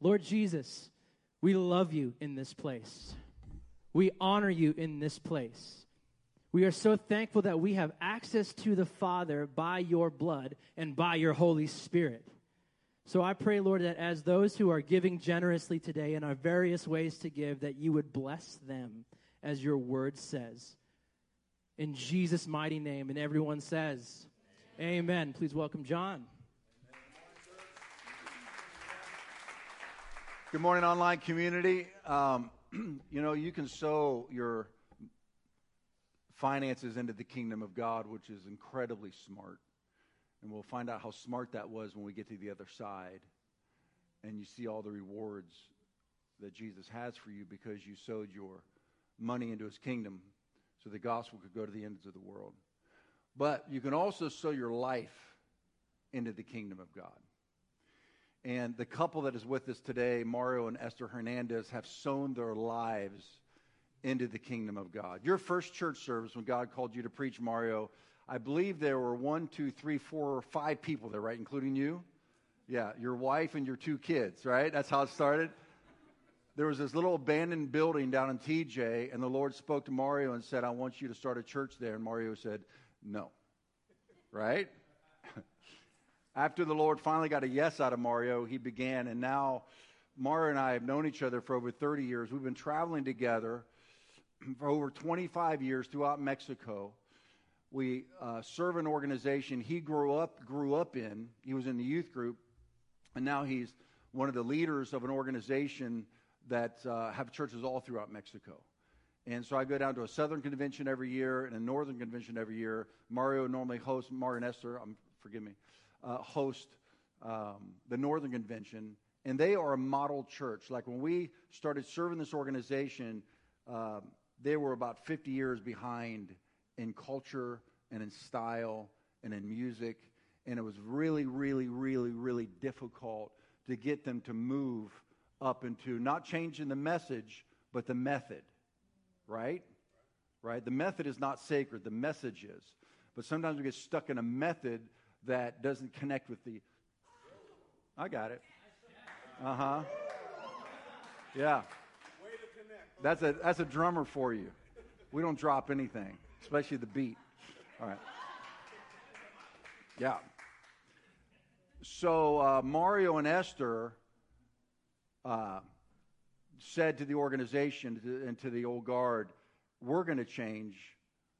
Lord Jesus, we love you in this place. We honor you in this place. We are so thankful that we have access to the Father by your blood and by your Holy Spirit. So I pray, Lord, that as those who are giving generously today in our various ways to give, that you would bless them as your word says. In Jesus' mighty name. And everyone says, Amen. Amen. Please welcome John. Good morning, online community. Um, you know, you can sow your finances into the kingdom of God, which is incredibly smart. And we'll find out how smart that was when we get to the other side and you see all the rewards that Jesus has for you because you sowed your money into his kingdom so the gospel could go to the ends of the world. But you can also sow your life into the kingdom of God. And the couple that is with us today, Mario and Esther Hernandez, have sown their lives into the kingdom of God. Your first church service, when God called you to preach, Mario, I believe there were one, two, three, four, five people there, right? Including you? Yeah, your wife and your two kids, right? That's how it started. There was this little abandoned building down in TJ, and the Lord spoke to Mario and said, I want you to start a church there. And Mario said, No. Right? After the Lord finally got a yes out of Mario, he began, and now Mario and I have known each other for over 30 years. We've been traveling together for over 25 years throughout Mexico. We uh, serve an organization he grew up grew up in. He was in the youth group, and now he's one of the leaders of an organization that uh, have churches all throughout Mexico. And so I go down to a southern convention every year and a northern convention every year. Mario normally hosts, Mario and Esther, um, forgive me, uh, host um, the northern convention. And they are a model church. Like when we started serving this organization, um, they were about 50 years behind in culture and in style and in music. And it was really, really, really, really difficult to get them to move up into not changing the message, but the method, right? Right? The method is not sacred, the message is. But sometimes we get stuck in a method that doesn't connect with the. I got it. Uh huh. Yeah. That's a, that's a drummer for you. We don't drop anything, especially the beat. All right. Yeah. So uh, Mario and Esther uh, said to the organization and to the old guard, we're going to change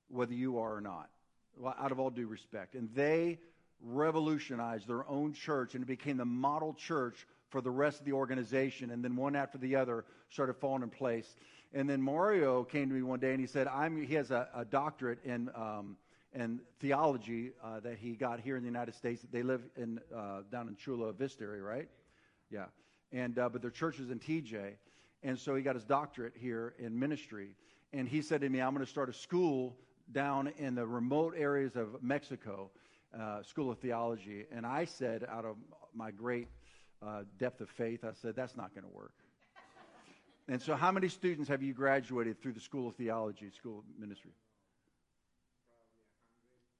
whether you are or not, out of all due respect. And they revolutionized their own church and it became the model church for the rest of the organization. And then one after the other started falling in place. And then Mario came to me one day and he said, I'm, he has a, a doctorate in, um, in theology uh, that he got here in the United States. They live in, uh, down in Chula Vista area, right? Yeah. And, uh, but their church is in TJ. And so he got his doctorate here in ministry. And he said to me, I'm going to start a school down in the remote areas of Mexico, uh, School of Theology. And I said, out of my great uh, depth of faith, I said, that's not going to work. and so, how many students have you graduated through the School of Theology, School of Ministry?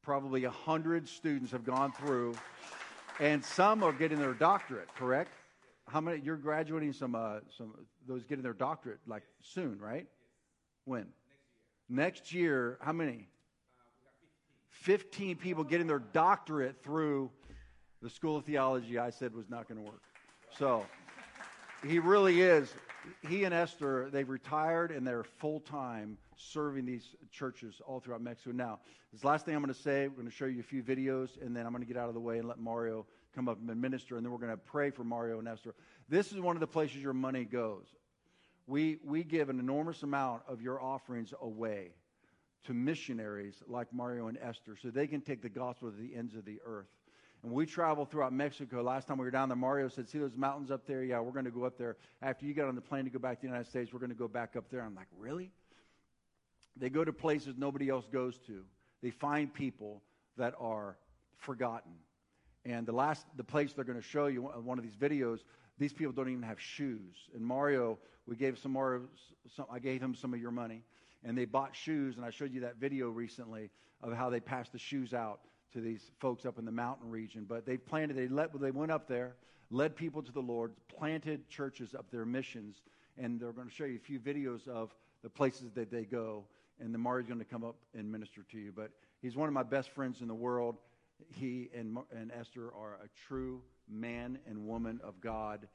Probably a hundred students have gone through, and some are getting their doctorate. Correct? How many? You're graduating some uh, some those getting their doctorate like soon, right? When? Next year. How many? 15 people getting their doctorate through the School of Theology I said was not going to work. So he really is. He and Esther, they've retired and they're full time serving these churches all throughout Mexico. Now, this last thing I'm going to say, we're going to show you a few videos and then I'm going to get out of the way and let Mario come up and minister, and then we're going to pray for Mario and Esther. This is one of the places your money goes. We, we give an enormous amount of your offerings away to missionaries like Mario and Esther so they can take the gospel to the ends of the earth. And we travel throughout Mexico. Last time we were down there, Mario said, See those mountains up there? Yeah, we're going to go up there. After you get on the plane to go back to the United States, we're going to go back up there. I'm like, Really? They go to places nobody else goes to. They find people that are forgotten. And the last, the place they're going to show you, uh, one of these videos, these people don't even have shoes. And Mario, we gave some Mario, some, I gave him some of your money, and they bought shoes. And I showed you that video recently of how they passed the shoes out to these folks up in the mountain region. But they planted, they let, they went up there. led people to the Lord, planted churches up their missions, and they're going to show you a few videos of the places that they go. And then Mario's going to come up and minister to you. But he's one of my best friends in the world. He and, and Esther are a true man and woman of God.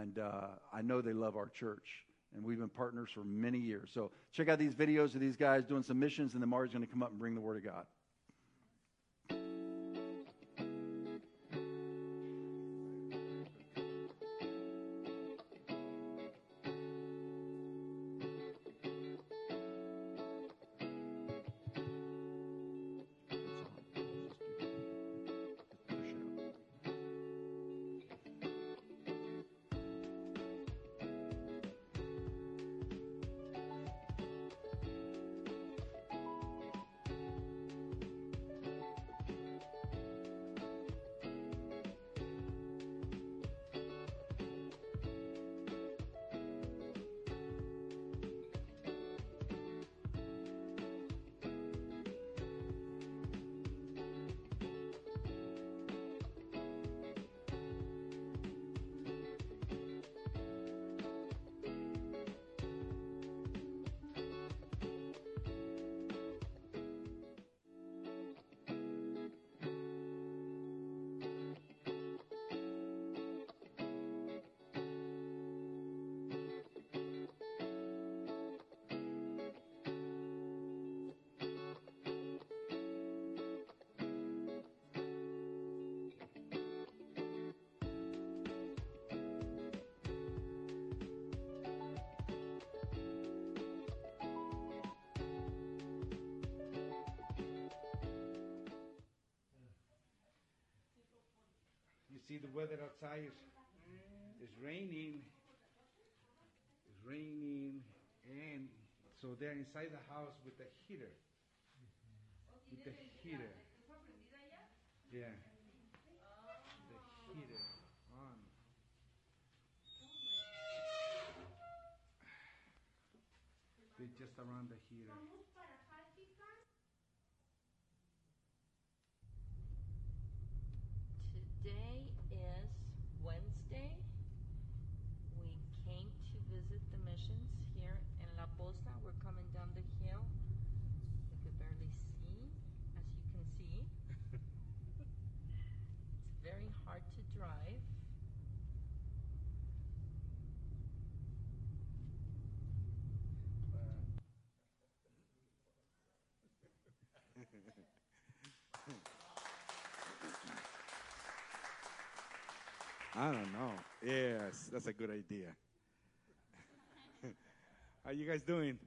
And uh, I know they love our church. And we've been partners for many years. So check out these videos of these guys doing some missions, and then Mario's going to come up and bring the Word of God. See the weather outside is, raining. It's raining and so they're inside the house with the heater. With the heater. Yeah. The heater on. They just around the heater. Today is Wednesday. We came to visit the missions here in La Poza. We're coming down the hill. We could barely see, as you can see. it's very hard to drive. I don't know. Yes, that's a good idea. How you guys doing?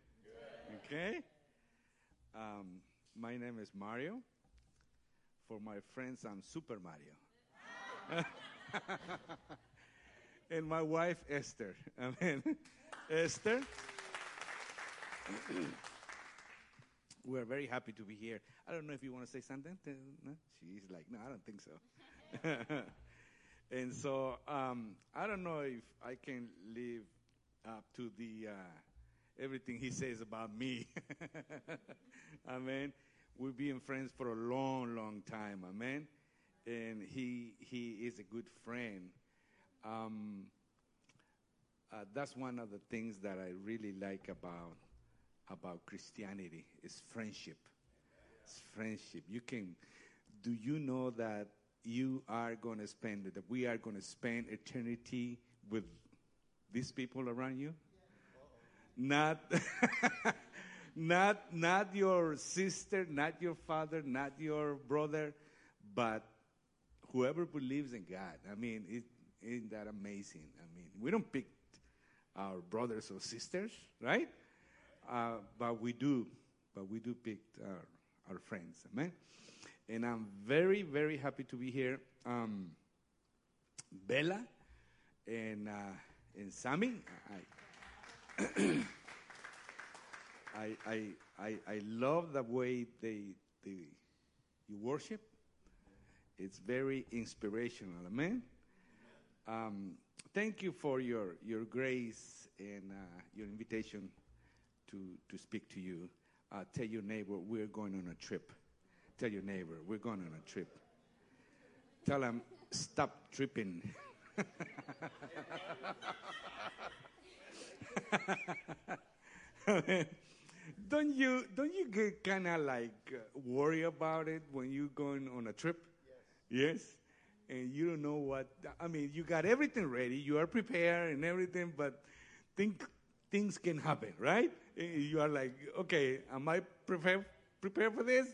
Okay. Um, my name is Mario. For my friends, I'm Super Mario. and my wife Esther. Amen. Esther. We're very happy to be here. I don't know if you want to say something. She's like, no, I don't think so. And so um, I don't know if I can live up to the uh, everything he says about me. Amen. We've been friends for a long, long time. Amen. And he he is a good friend. Um, uh, that's one of the things that I really like about about Christianity is friendship. It's friendship. You can. Do you know that you are going to spend that we are going to spend eternity with these people around you? Not, not, not your sister, not your father, not your brother, but whoever believes in God. I mean, it, isn't that amazing? I mean, we don't pick our brothers or sisters, right? Uh, but we do, but we do pick our, our friends. Amen. And I'm very, very happy to be here. Um, Bella and uh, and Sammy, I, I, I, I, love the way they, they you worship. It's very inspirational. Amen. Um, thank you for your, your grace and uh, your invitation to, to speak to you. Uh, tell your neighbor we're going on a trip. Tell your neighbor we're going on a trip. Tell them stop tripping. don't you don't you get kind of like uh, worry about it when you're going on a trip? Yes. yes. And you don't know what I mean. You got everything ready. You are prepared and everything, but think things can happen, right? You are like, okay, am I prepared prepared for this?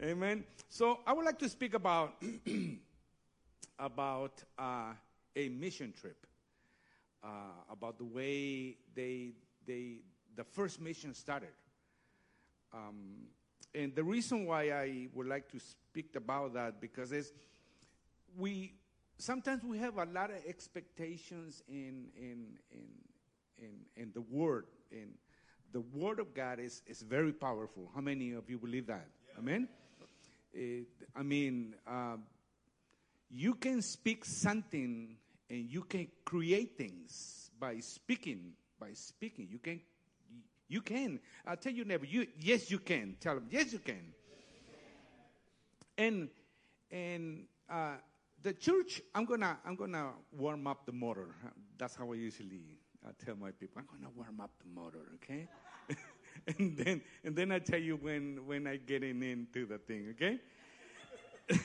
Amen. So I would like to speak about about uh, a mission trip, uh, about the way they they the first mission started. Um, and the reason why I would like to speak about that because is we sometimes we have a lot of expectations in in in in, in the word in the word of God is, is very powerful. How many of you believe that? Yeah. Amen. It, I mean, uh, you can speak something and you can create things by speaking. By speaking, you can you can. I'll tell you never. You yes, you can. Tell them yes, you can. And and uh, the church, I'm gonna I'm gonna warm up the motor. That's how I usually I tell my people. I'm gonna warm up the motor, okay? and then and then I tell you when when I get in into the thing, okay?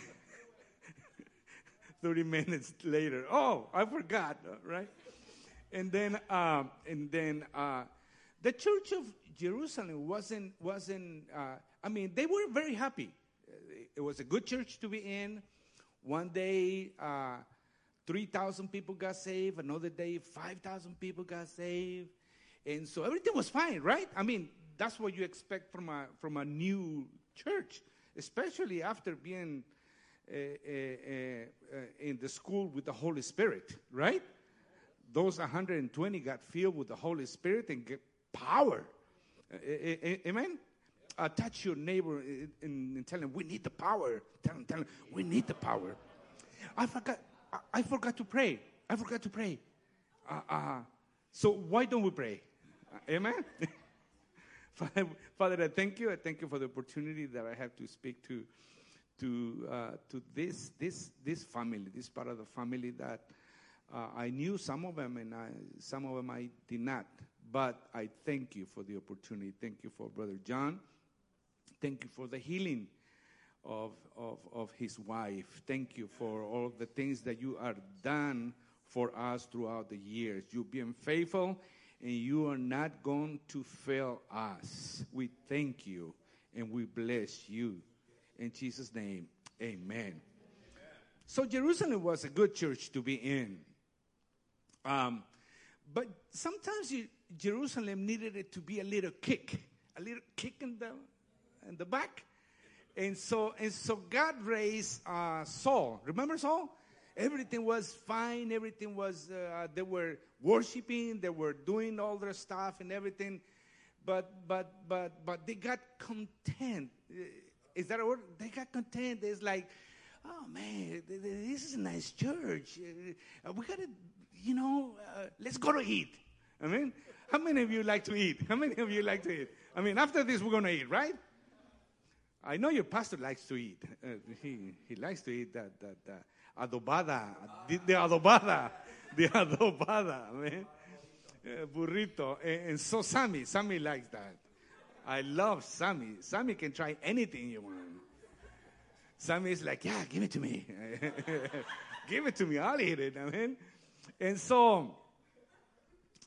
30 minutes later, oh, I forgot, right? And then, um, and then uh, the church of Jerusalem wasn't, wasn't uh, I mean, they were very happy. It was a good church to be in. One day, uh, 3,000 people got saved. Another day, 5,000 people got saved. And so everything was fine, right? I mean, that's what you expect from a, from a new church, especially after being uh, uh, in the school with the Holy Spirit, right? Those 120 got filled with the Holy Spirit and get power. Amen? Uh, touch your neighbor and, and, tell him, we need the power. Tell him, tell him, we need the power. I forgot, I, I forgot to pray. I forgot to pray. Uh, uh, so why don't we pray? amen? Father, Father, I thank you. I thank you for the opportunity that I have to speak to to uh, to this this this family, this part of the family that uh, I knew some of them and I, some of them I did not. But I thank you for the opportunity. Thank you for Brother John. Thank you for the healing of, of, of his wife. Thank you for all the things that you are done for us throughout the years. You've been faithful and you are not going to fail us. We thank you and we bless you. In Jesus' name, amen. So, Jerusalem was a good church to be in. Um, but sometimes you, Jerusalem needed it to be a little kick, a little kick in the, in the back. And so, and so God raised uh, Saul. Remember Saul? Everything was fine. Everything was, uh, they were worshiping. They were doing all their stuff and everything. But, but, but, but they got content is that a word? They got content. It's like, oh man, this is a nice church. Uh, we gotta, you know, uh, let's go to eat. I mean, how many of you like to eat? How many of you like to eat? I mean, after this, we're gonna eat, right? I know your pastor likes to eat. Uh, he, he likes to eat that, that, that adobada, the adobada, the adobada, man. Uh, burrito. And, and so Sammy, Sammy likes that. I love Sammy. Sammy can try anything you want. Sammy is like, yeah, give it to me. give it to me. I'll eat it. And so,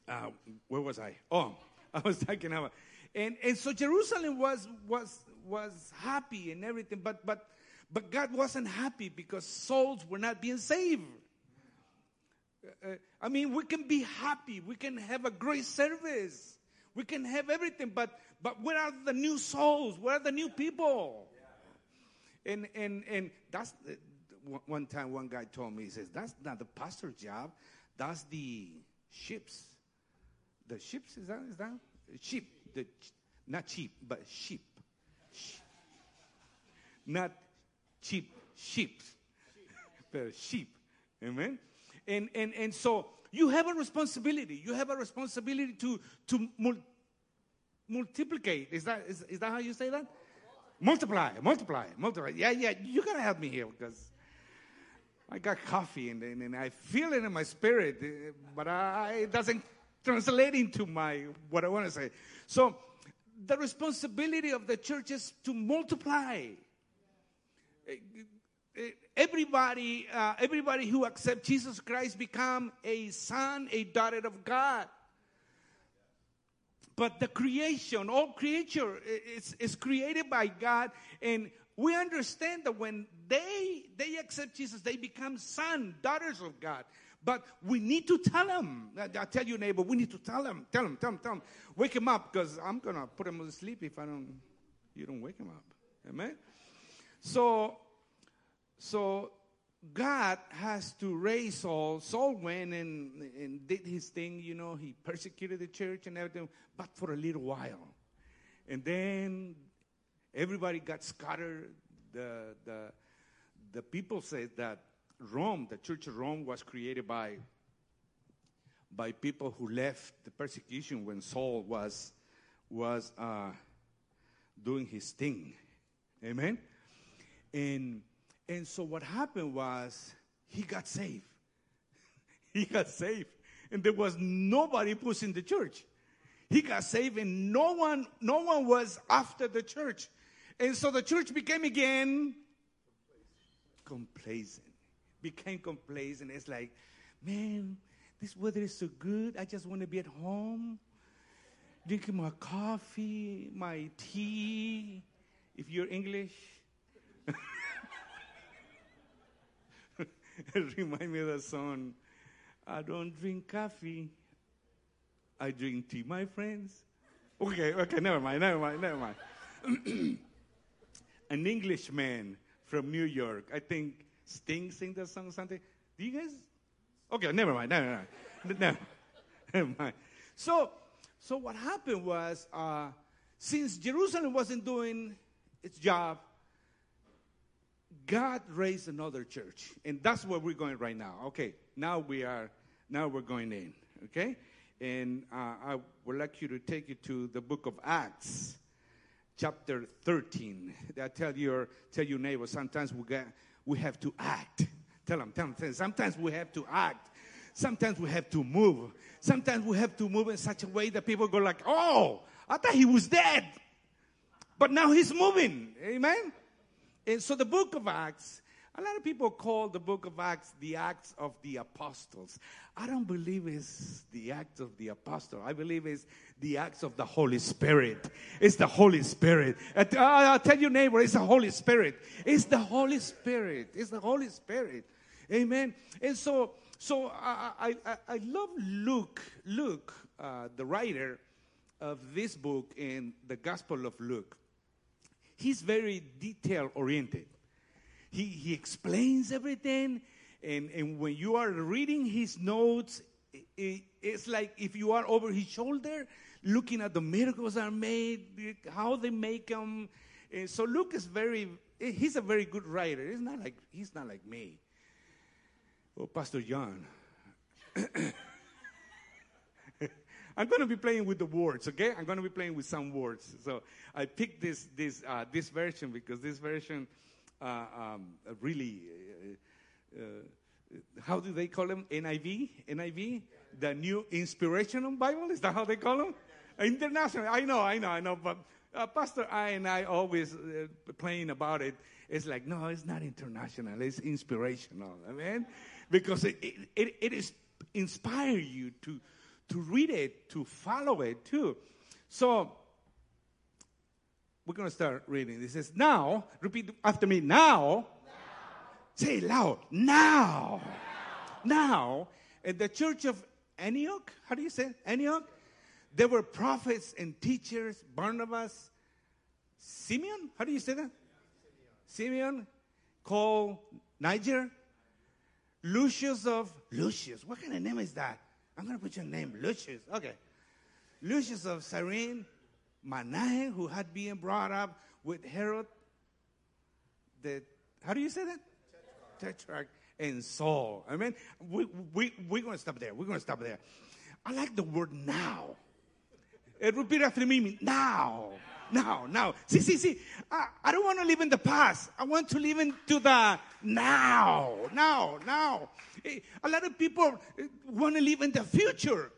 uh, where was I? Oh, I was talking about, and and so Jerusalem was was was happy and everything, but but but God wasn't happy because souls were not being saved. Uh, uh I mean, we can be happy. We can have a great service. We can have everything, but but where are the new souls? Where are the new people? And and and that's one time one guy told me he says that's not the pastor's job, that's the ships. The ships is that is that sheep? The not cheap but sheep. Not cheap sheep, but sheep. Amen. And and and so you have a responsibility. You have a responsibility to to mul- multiplicate. Is that, is, is that how you say that? Multiply, multiply, multiply. Yeah, yeah, you gotta help me here because I got coffee and, and, and I feel it in my spirit, eh, but I, it doesn't translate into my what I want to say. So the responsibility of the church is to multiply. Everybody, uh, everybody who accepts Jesus Christ become a son, a daughter of God. But the creation, all creature is, is created by God. And we understand that when they, they accept Jesus, they become sons, daughters of God. But we need to tell them. I tell you, neighbor, we need to tell them. Tell them, tell them, tell them. Wake him up because I'm going to put him to sleep if I don't, you don't wake him up. Amen? So, so God has to raise Saul. Saul went and, and did his thing, you know, he persecuted the church and everything, but for a little while. And then everybody got scattered. The, the, the people said that Rome, the church of Rome, was created by, by people who left the persecution when Saul was, was uh, doing his thing. Amen? And and so what happened was he got saved. he got saved. And there was nobody pushing the church. He got saved and no one, no one was after the church. And so the church became again complacent. Became complacent. It's like, man, this weather is so good. I just want to be at home, drinking my coffee, my tea. If you're English, it reminds me of the song, I don't drink coffee, I drink tea, my friends. Okay, okay, never mind, never mind, never mind. An Englishman from New York, I think Sting sing that song or something. Do you guys? Okay, never mind, never mind. never, never mind. So, so what happened was, uh, since Jerusalem wasn't doing its job, God raised another church, and that's where we're going right now. Okay, now we are, now we're going in. Okay, and uh, I would like you to take you to the book of Acts, chapter thirteen. I tell your tell your neighbor sometimes we get we have to act. Tell them, tell them. Sometimes we have to act. Sometimes we have to move. Sometimes we have to move in such a way that people go like, "Oh, I thought he was dead, but now he's moving." Amen. And so the book of Acts, a lot of people call the book of Acts the Acts of the Apostles. I don't believe it's the Acts of the Apostle. I believe it's the Acts of the Holy Spirit. It's the Holy Spirit. I'll tell your neighbor, it's the Holy Spirit. It's the Holy Spirit. It's the Holy Spirit. Amen. And so, so I, I, I love Luke, Luke, uh, the writer of this book in the Gospel of Luke he's very detail oriented. He, he explains everything, and, and when you are reading his notes, it, it's like if you are over his shoulder looking at the miracles are made, how they make them. And eh, so Luke is very, eh, he's a very good writer. He's not like, he's not like me. Oh, Pastor John. I'm going to be playing with the words, okay? I'm going to be playing with some words. So I picked this this uh, this version because this version uh, um, really. Uh, uh how do they call them? NIV? NIV? The New Inspirational Bible? Is that how they call them? International. I know, I know, I know. But uh, Pastor I and I always uh, playing about it. It's like, no, it's not international. It's inspirational. I mean, because it, it, it is inspire you to to read it, to follow it too. So we're going to start reading. This says, Now, repeat after me, now. now. Say it loud, now. Now. now. In the church of Antioch, how do you say it? Antioch? There were prophets and teachers, Barnabas, Simeon, how do you say that? Simeon, called Niger, Lucius of Lucius. What kind of name is that? I'm going to put your name, Lucius. Okay. Lucius of Cyrene, Manaen, who had been brought up with Herod, the, how do you say that? Tetrarch. And Saul. I mean, we, we, we're going to stop there. We're going to stop there. I like the word now. It repeat after me, now. now, now. See, see, see. I, I don't want to live in the past. I want to live into the now, now, now. Eh, A lot of people want to live in the future.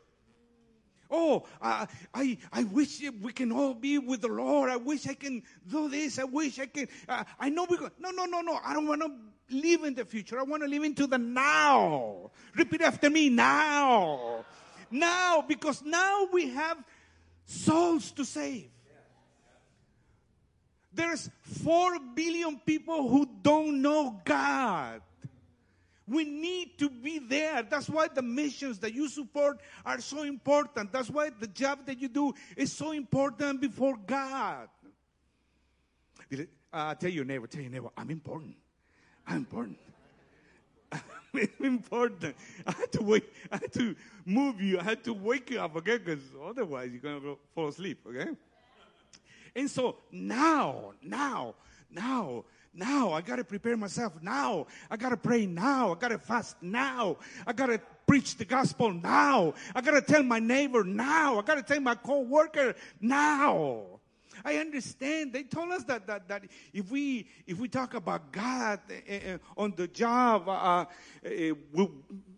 Oh, uh, I, I wish we can all be with the Lord. I wish I can do this. I wish I can. Uh, I know we go. No, no, no, no. I don't want to live in the future. I want to live into the now. Repeat after me now. Now, because now we have souls to save. There's 4 billion people who don't know God. We need to be there. That's why the missions that you support are so important. That's why the job that you do is so important before God. Uh, tell your neighbor, tell your neighbor, I'm important. I'm important. I'm important. I had to wait. I had to move you. I had to wake you up, okay? Because otherwise you're gonna go fall asleep, okay? And so now, now, now, now, I gotta prepare myself now. I gotta pray now. I gotta fast now. I gotta preach the gospel now. I gotta tell my neighbor now. I gotta tell my co-worker now. I understand. They told us that that, that if we if we talk about God uh, on the job, uh, uh, we,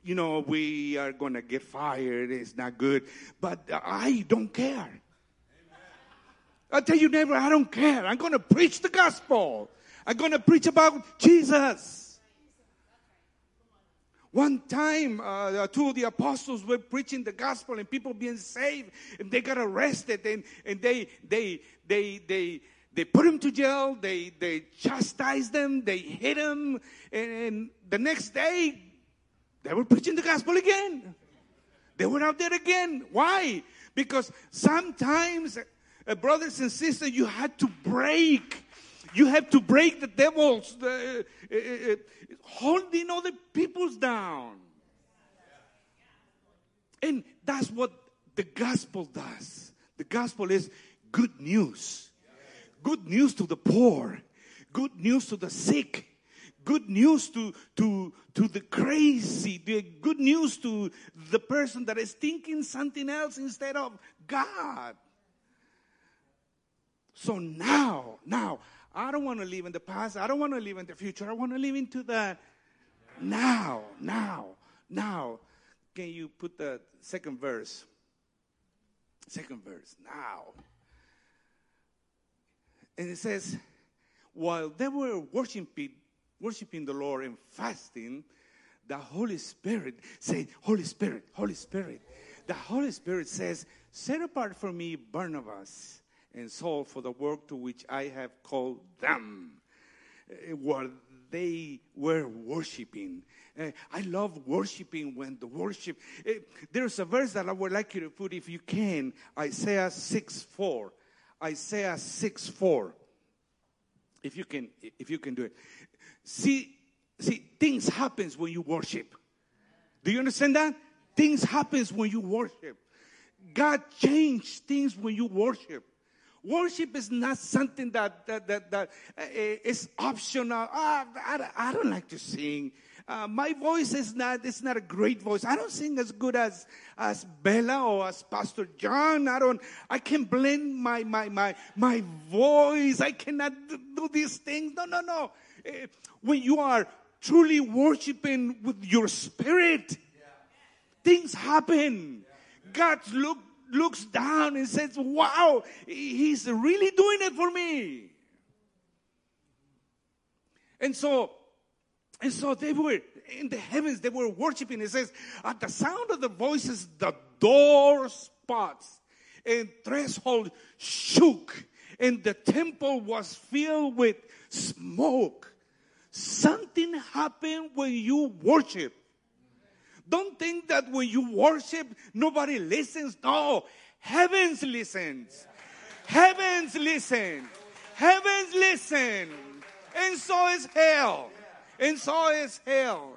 you know, we are gonna get fired. It's not good. But I don't care. I tell you, neighbor, I don't care. I'm gonna preach the gospel. I'm going to preach about Jesus. One time, uh, two of the apostles were preaching the gospel and people being saved, and they got arrested, and, and they, they, they, they, they put them to jail, they, they chastised them, they hit them, and, and the next day, they were preaching the gospel again. They were out there again. Why? Because sometimes, uh, brothers and sisters, you had to break you have to break the devils the, uh, uh, holding other peoples down. And that's what the gospel does. The gospel is good news. Good news to the poor. Good news to the sick. Good news to, to, to the crazy. The good news to the person that is thinking something else instead of God. So now, now, I don't want to live in the past. I don't want to live in the future. I want to live into the now, now, now. Can you put the second verse? Second verse, now. And it says, while they were worshiping, worshiping the Lord and fasting, the Holy Spirit said, Holy Spirit, Holy Spirit. The Holy Spirit says, Set apart for me Barnabas and Saul for the work to which I have called them. Uh, while they were worshiping. Uh, I love worshiping when the worship. Uh, there's a verse that I would like you to put, if you can, Isaiah 6 4. Isaiah 6 4. If you can, if you can do it. See, see, things happens when you worship. Do you understand that? Things happens when you worship. God changed things when you worship. Worship is not something that that that, that uh, is optional. Ah, I, I don't like to sing. Uh, my voice is not it's not a great voice. I don't sing as good as as Bella or as Pastor John. I don't. I can blend my my my my voice. I cannot do these things. No, no, no. Uh, when you are truly worshiping with your spirit, yeah. things happen. Yeah. God look looks down and says, Wow, he's really doing it for me. And so, and so they were in the heavens, they were worshiping. It says, At the sound of the voices, the door spots and threshold shook, and the temple was filled with smoke. Something happened when you worship. Don't think that when you worship, nobody listens. No, heavens listens. Heavens listen. Heavens listen. And so is hell. And so is hell.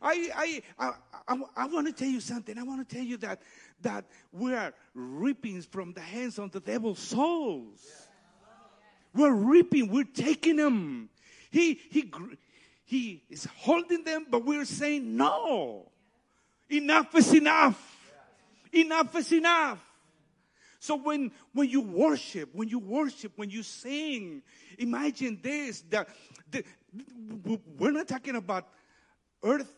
I, I, I, I, I want to tell you something. I want to tell you that, that we are reaping from the hands of the devil's souls. We're reaping. We're taking them. He, he, he is holding them, but we're saying, no, enough is enough. Enough is enough. So when when you worship, when you worship, when you sing, imagine this: that the, we're not talking about earth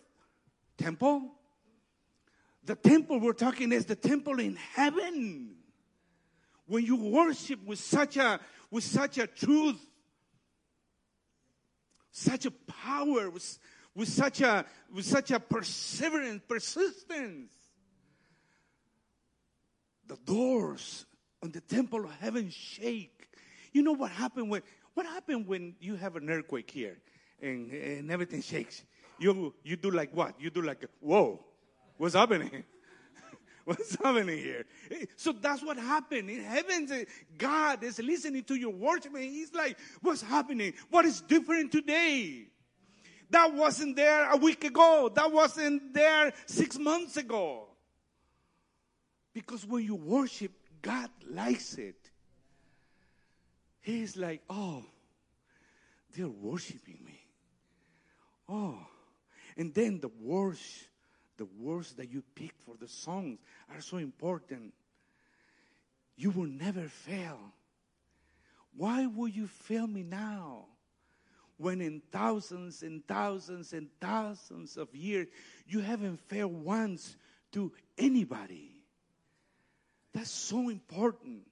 temple. The temple we're talking is the temple in heaven. When you worship with such a with such a truth, such a power, with, with such a with such a perseverance, persistence. The doors on the temple of heaven shake. You know what happened when what happened when you have an earthquake here and, and everything shakes? You you do like what? You do like whoa, what's happening? What's happening here? Eh, so that's what happened. In heaven, eh, God is listening to your worship and He's like, What's happening? What is different today? That wasn't there a week ago. That wasn't there six months ago. Because when you worship, God likes it. He's like, Oh, they're worshiping me. Oh. And then the worship the words that you pick for the songs are so important. You will never fail. Why would you fail me now? When in thousands and thousands and thousands of years, you haven't failed once to anybody. That's so important.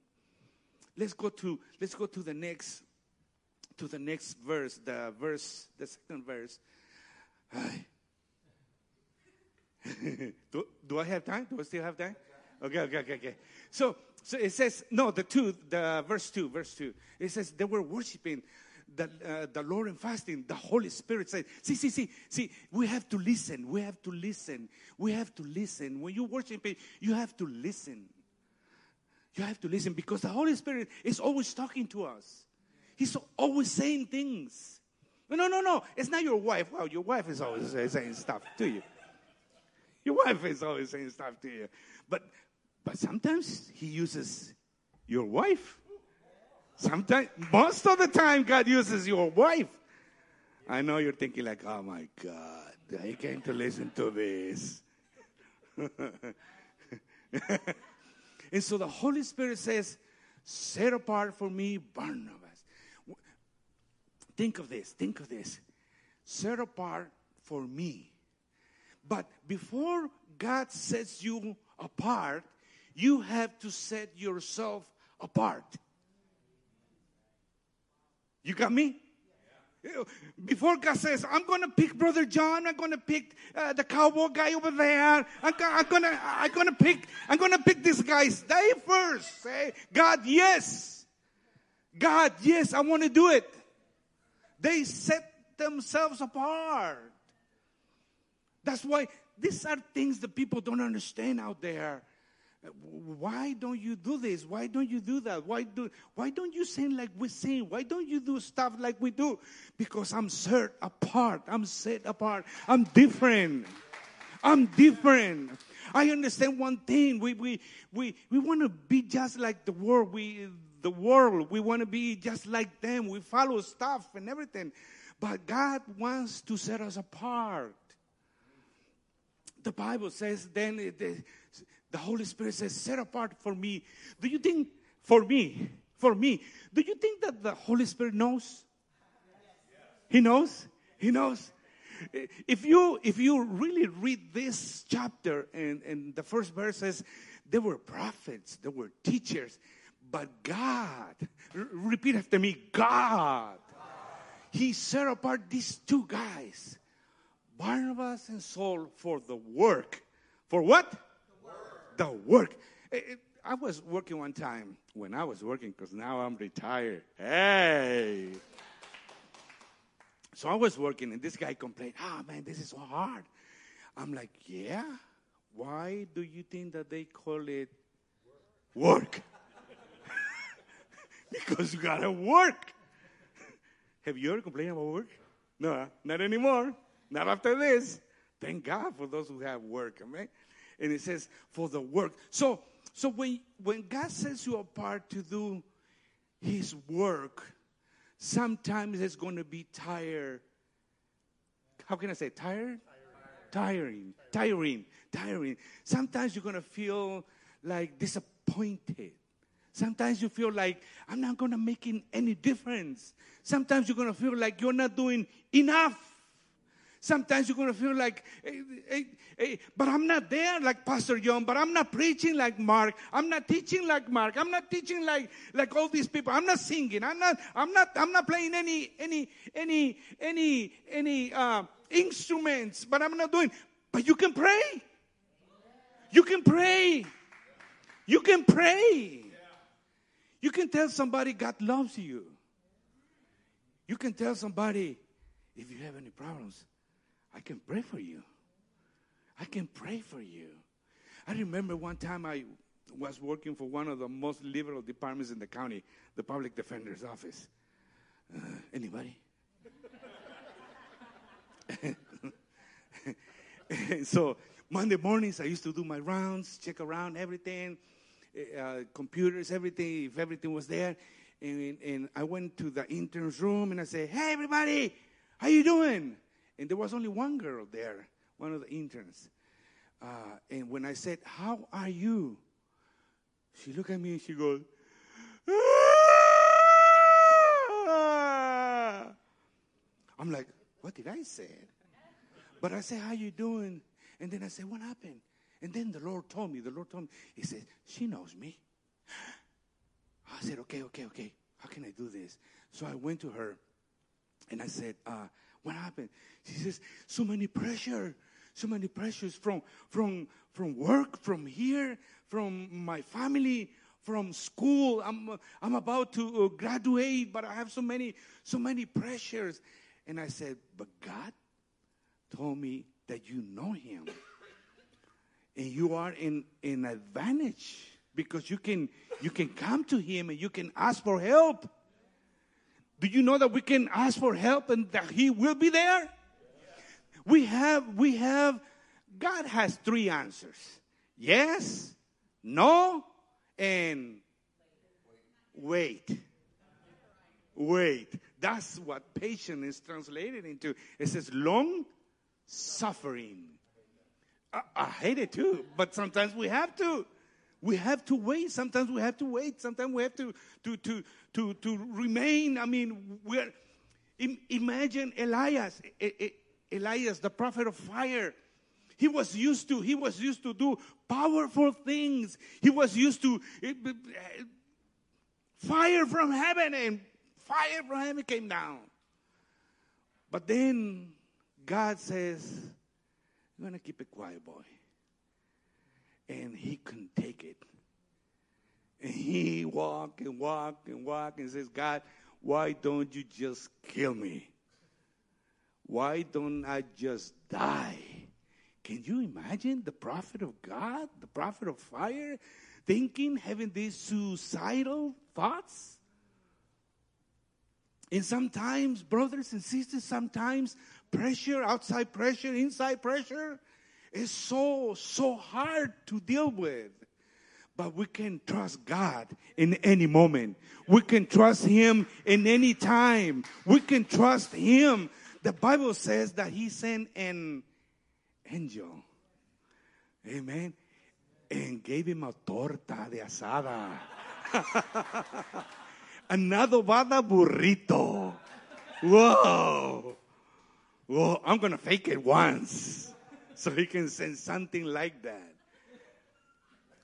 Let's go to let's go to the next to the next verse, the verse, the second verse. do, do I have time? Do I still have time? Okay, okay, okay, okay. So, so it says, no, the two, the verse two, verse two. It says they were worshiping the, uh, the Lord and fasting. The Holy Spirit said, see, see, see, see, we have to listen. We have to listen. We have to listen. When you worship, you have to listen. You have to listen because the Holy Spirit is always talking to us. He's always saying things. No, no, no. It's not your wife. Well, your wife is always saying stuff to you. Your wife is always saying stuff to you. But but sometimes he uses your wife. Sometimes most of the time God uses your wife. I know you're thinking like, oh my God, I came to listen to this. and so the Holy Spirit says, set apart for me Barnabas. Think of this, think of this. Set apart for me but before God sets you apart, you have to set yourself apart. You got me? Before God says, I'm going to pick Brother John, I'm going to pick uh, the cowboy guy over there. I'm, going to, I'm to pick, I'm going to pick this guy. Stay first. Say, God, yes. God, yes, I want to do it. They set themselves apart. That's why these are things that people don't understand out there. Why don't you do this? Why don't you do that? Why do why don't you sing like we sing? Why don't you do stuff like we do? Because I'm set apart. I'm set apart. I'm different. I'm different. I understand one thing. We we we we want to be just like the world. We the world. We want to be just like them. We follow stuff and everything. But God wants to set us apart the Bible says, then the, the Holy Spirit says, set apart for me. Do you think, for me, for me, do you think that the Holy Spirit knows? He knows? He knows? If you, if you really read this chapter and, and the first verse says, there were prophets, there were teachers, but God, r- repeat after me, God, He set apart these two guys Barnabas and Saul for the work. For what? The work. The work. It, it, I was working one time when I was working because now I'm retired. Hey. So I was working and this guy complained, ah, oh, man, this is so hard. I'm like, yeah? Why do you think that they call it work? because you gotta work. Have you ever complained about work? No, ah, not anymore. Not after this. Thank God for those who have work, amen. And it says for the work. So so when when God sets you apart to do his work, sometimes it's going to be tired. How can I say tired? Tiring, tiring, tiring. Sometimes you're going to feel like disappointed. Sometimes you feel like I'm not going to make any difference. Sometimes you're going to feel like you're not doing enough. Sometimes you're going to feel like, hey, hey, hey, but I'm not there like Pastor John, but I'm not preaching like Mark. I'm not teaching like Mark. I'm not teaching like, like all these people. I'm not singing. I'm not, I'm not, I'm not playing any, any, any, any, any, uh, instruments, but I'm not doing, but you can pray. You can pray. You can pray. You can tell somebody God loves you. You can tell somebody if you have any problems, I can pray for you. I can pray for you. I remember one time I was working for one of the most liberal departments in the county, the public defender's office. Uh, anybody? so Monday mornings, I used to do my rounds, check around everything, uh, computers, everything, if everything was there. And, and I went to the intern's room and I said, "Hey, everybody, how you doing?" And there was only one girl there, one of the interns. Uh, and when I said, "How are you?" she looked at me and she goes, "Ah!" I'm like, "What did I say?" But I said, "How you doing?" And then I said, "What happened?" And then the Lord told me. The Lord told me. He said, "She knows me." I said, "Okay, okay, okay. How can I do this?" So I went to her, and I said, uh, "What happened?" She says, "So many pressure, so many pressures from from from work, from here, from my family." From school, I'm I'm about to uh, graduate, but I have so many so many pressures, and I said, "But God told me that you know him and you are in an advantage because you can you can come to him and you can ask for help do you know that we can ask for help and that he will be there? We have we have god has three answers. Yes no and wait. Wait. That's what patience is translated into. It says long suffering. I, I hate it too, but sometimes we have to. We have to wait. Sometimes we have to wait. Sometimes we have to to to to to remain. I mean, we're imagine Elias, Elias, the prophet of fire. He was used to he was used to do powerful things. He was used to fire from heaven and fire from heaven came down. But then God says, You're going to keep it quiet, boy. And he couldn't take it. And he walked and walked and walked and says, God, why don't you just kill me? Why don't I just die? Can you imagine the prophet of God, the prophet of fire, thinking, having these suicidal thoughts? And sometimes, brothers and sisters, sometimes pressure, outside pressure, inside pressure is so, so hard to deal with. But we can trust God in any moment. We can trust Him in any time. We can trust Him. The Bible says that He sent an angel. Amen. And gave him a torta de asada. An adobada burrito. Whoa. Whoa, I'm going to fake it once so he can send something like that.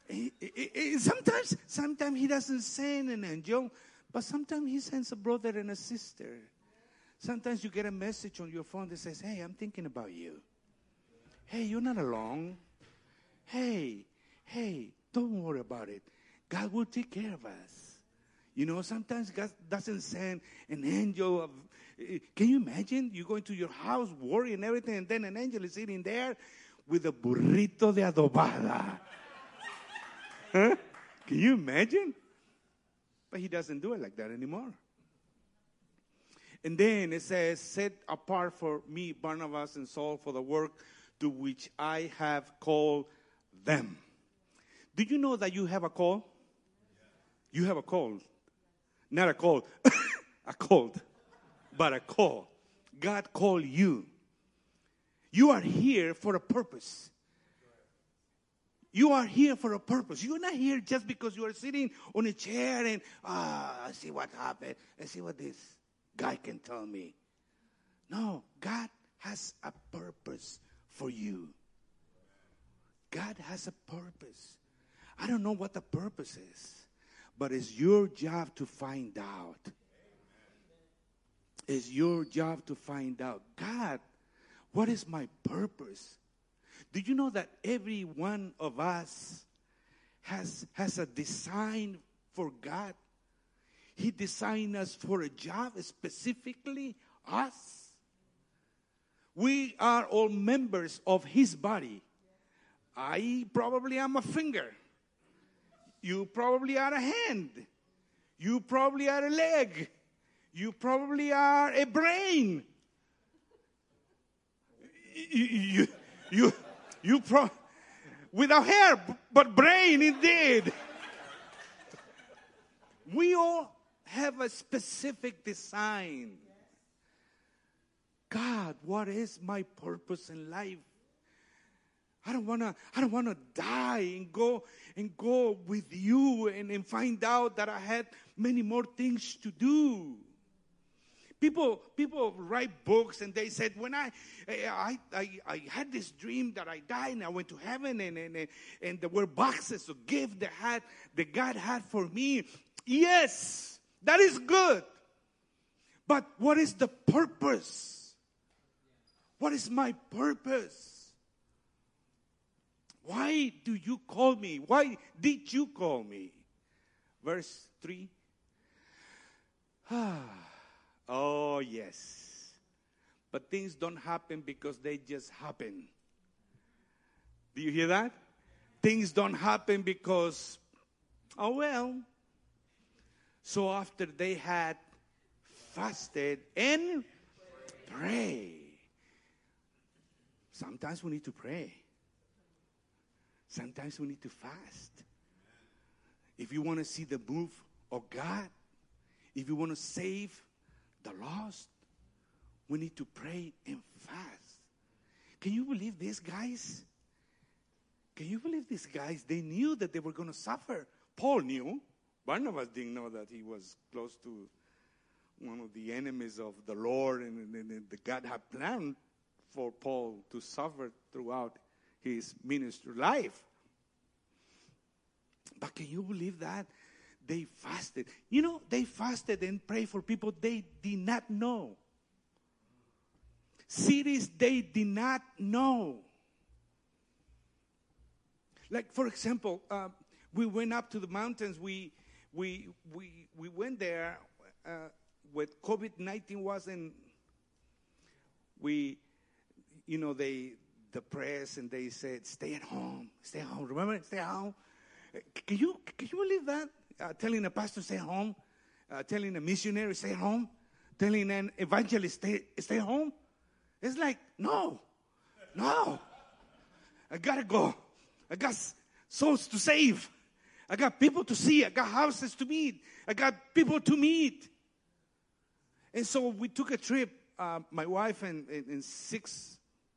He, he, he, sometimes, sometimes he doesn't send an angel, but sometimes he sends a brother and a sister. Sometimes you get a message on your phone that says, Hey, I'm thinking about you. Hey, you're not alone. Hey, hey, don't worry about it. God will take care of us. You know, sometimes God doesn't send an angel of can you imagine? You go into your house, worry and everything, and then an angel is sitting there with a burrito de adobada. huh? Can you imagine? But he doesn't do it like that anymore. And then it says, Set apart for me, Barnabas and Saul, for the work to which I have called them. Do you know that you have a call? You have a call. Not a call, a cold but a call. God called you. You are here for a purpose. you are here for a purpose. You're not here just because you are sitting on a chair and, ah, I see what happened. and see what this guy can tell me. No, God has a purpose for you. God has a purpose. I don't know what the purpose is, but it's your job to find out. It's your job to find out. God, what is my purpose? Do you know that every one of us has, has a design for God? He designed us for a job, specifically us. We are all members of His body. I probably am a finger. You probably are a hand. You probably are a leg. You probably are a brain. You, you, you, you pro- without hair, but brain indeed. We all have a specific design. God, what is my purpose in life? I don't wanna, I don't wanna die and go and go with you and, and find out that I had many more things to do. People, people write books and they said, when I, I, I, I had this dream that I died and I went to heaven and, and, and there were boxes of gifts that had, that God had for me. Yes, that is good. But what is the purpose? What is my purpose? Why do you call me? Why did you call me? Verse 3. Ah. Oh, yes. But things don't happen because they just happen. Do you hear that? Things don't happen because, oh, well. So after they had fasted and pray. Sometimes we need to pray. Sometimes we need to fast. If you want to see the move of God, if you want to save the lost, we need to pray and fast. Can you believe these guys? Can you believe these guys? They knew that they were going to suffer. Paul knew. Barnabas didn't know that he was close to one of the enemies of the Lord, and, and, and God had planned for Paul to suffer throughout his ministry life. But can you believe that? They fasted. You know, they fasted and prayed for people they did not know. Cities they did not know. Like, for example, uh, we went up to the mountains. We, we, we, we went there uh, when COVID 19 wasn't. We, you know, they, the press, and they said, stay at home, stay at home. Remember, stay at home. Can you, can you believe that? Uh, telling a pastor, stay home. Uh, telling a missionary, stay home. Telling an evangelist, stay, stay home. It's like, no, no. I gotta go. I got souls to save. I got people to see. I got houses to meet. I got people to meet. And so we took a trip, uh, my wife and, and, and, six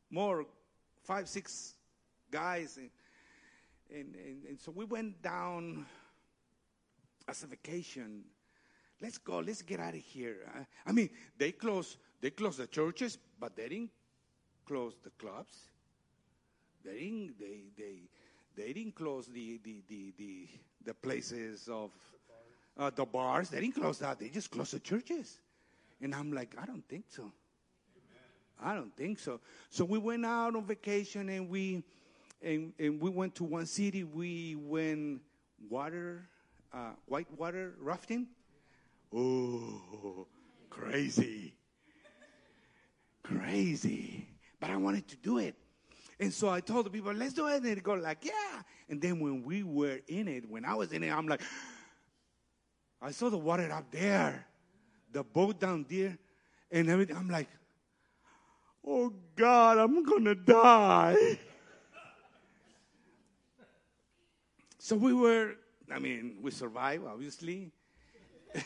more, five, six guys. And, and, and, and so we went down as a vacation. Let's go. Let's get out of here. I mean, they closed. They closed the churches, but they didn't close the clubs. They didn't. They they they didn't close the the the the, the places of uh, the bars. They didn't close that. They just closed the churches. And I'm like, I don't think so. I don't think so. So we went out on vacation and we and, and we went to one city. We went water uh, whitewater rafting. Oh, crazy. Crazy. But I wanted to do it. And so I told the people, let's do it. And they go like, yeah. And then when we were in it, when I was in it, I'm like, I saw the water up there, the boat down there, and everything. I'm like, oh God, I'm gonna die. so we were I mean, we survived, obviously.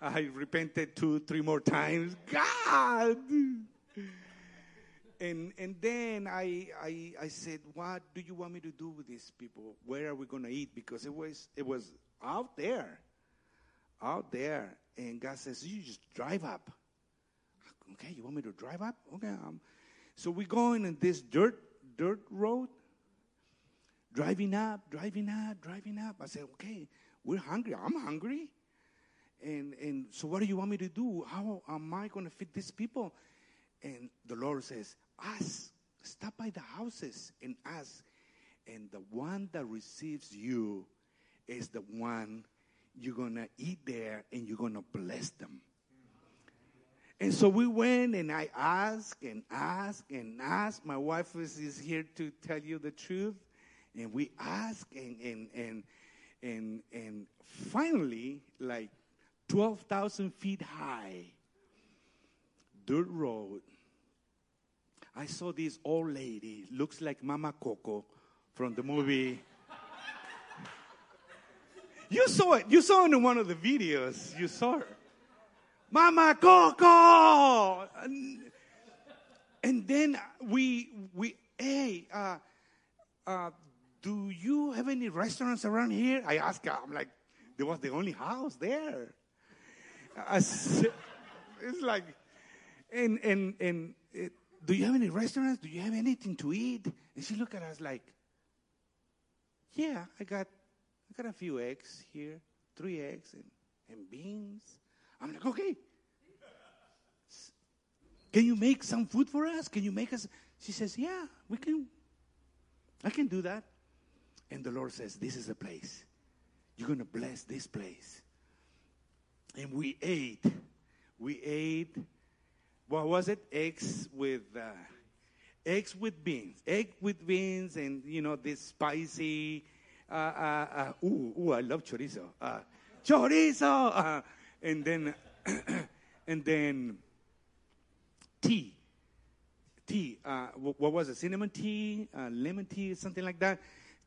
I repented two, three more times. God! and and then I, I I said, "What do you want me to do with these people? Where are we going to eat?" Because it was it was out there, out there. And God says, "You just drive up." Okay, you want me to drive up? Okay. Um, so we're going in this dirt dirt road, driving up, driving up, driving up. I said, "Okay, we're hungry. I'm hungry." And and so, what do you want me to do? How am I going to feed these people? And the Lord says, Ask, stop by the houses and ask. And the one that receives you is the one you're going to eat there and you're going to bless them. And so we went and I asked and asked and asked. My wife is, is here to tell you the truth. And we ask and, and, and, and, and finally, like 12,000 feet high, dirt road, I saw this old lady, looks like Mama Coco from the movie. you saw it. You saw it in one of the videos. You saw her. Mama Coco! And, and then we, we, hey, uh, uh, do you have any restaurants around here? I asked her. I'm like, there was the only house there. Said, it's like, and, and, and, it, do you have any restaurants? Do you have anything to eat? And she looked at us like, yeah, I got, I got a few eggs here, three eggs and, and beans. I'm like, okay. Can you make some food for us? Can you make us? She says, yeah, we can. I can do that. And the Lord says, this is the place. You're going to bless this place. And we ate. We ate what was it? Eggs with uh, eggs with beans, egg with beans, and you know this spicy. Uh, uh, uh ooh, ooh, I love chorizo. Uh, chorizo, uh, and then and then tea. Tea. Uh, what was it? Cinnamon tea, lemon tea, something like that.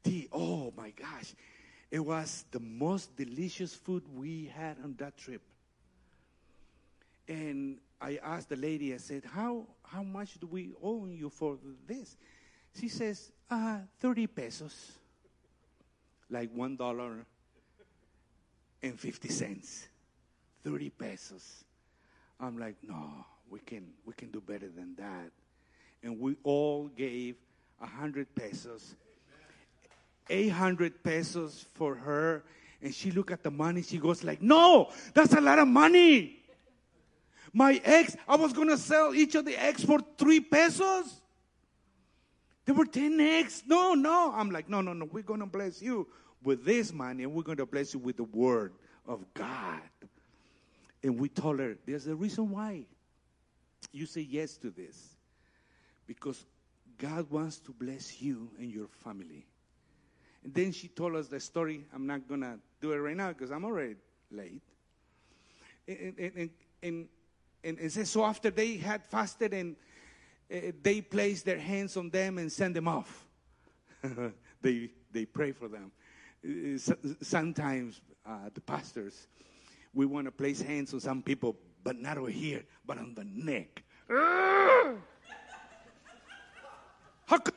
Tea. Oh my gosh, it was the most delicious food we had on that trip. And I asked the lady, I said, how, how much do we owe you for this? She says, uh, 30 pesos. Like $1 and 50 cents. 30 pesos. I'm like, no, we can, we can do better than that. And we all gave 100 pesos. 800 pesos for her. And she looked at the money. She goes like, no, that's a lot of money. My eggs, I was going to sell each of the eggs for three pesos. There were 10 eggs. No, no. I'm like, no, no, no. We're going to bless you with this money and we're going to bless you with the word of God. And we told her, there's a reason why you say yes to this. Because God wants to bless you and your family. And then she told us the story. I'm not going to do it right now because I'm already late. And, and, and, and and so after they had fasted and uh, they placed their hands on them and sent them off. they, they pray for them. Uh, sometimes uh, the pastors, we want to place hands on some people, but not over here, but on the neck. How could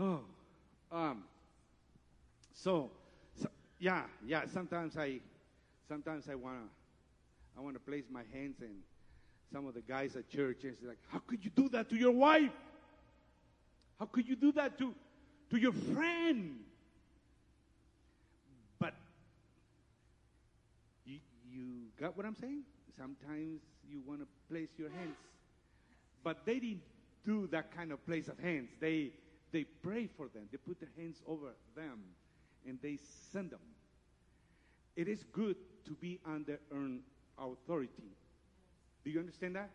Oh, um, so, so, yeah, yeah. Sometimes I, sometimes I wanna, I wanna place my hands in some of the guys at church, and it's like, how could you do that to your wife? How could you do that to, to your friend? But you, you got what I'm saying? Sometimes you want to place your hands, but they didn't do that kind of place of hands. They they pray for them. They put their hands over them and they send them. It is good to be under an authority. Do you understand that?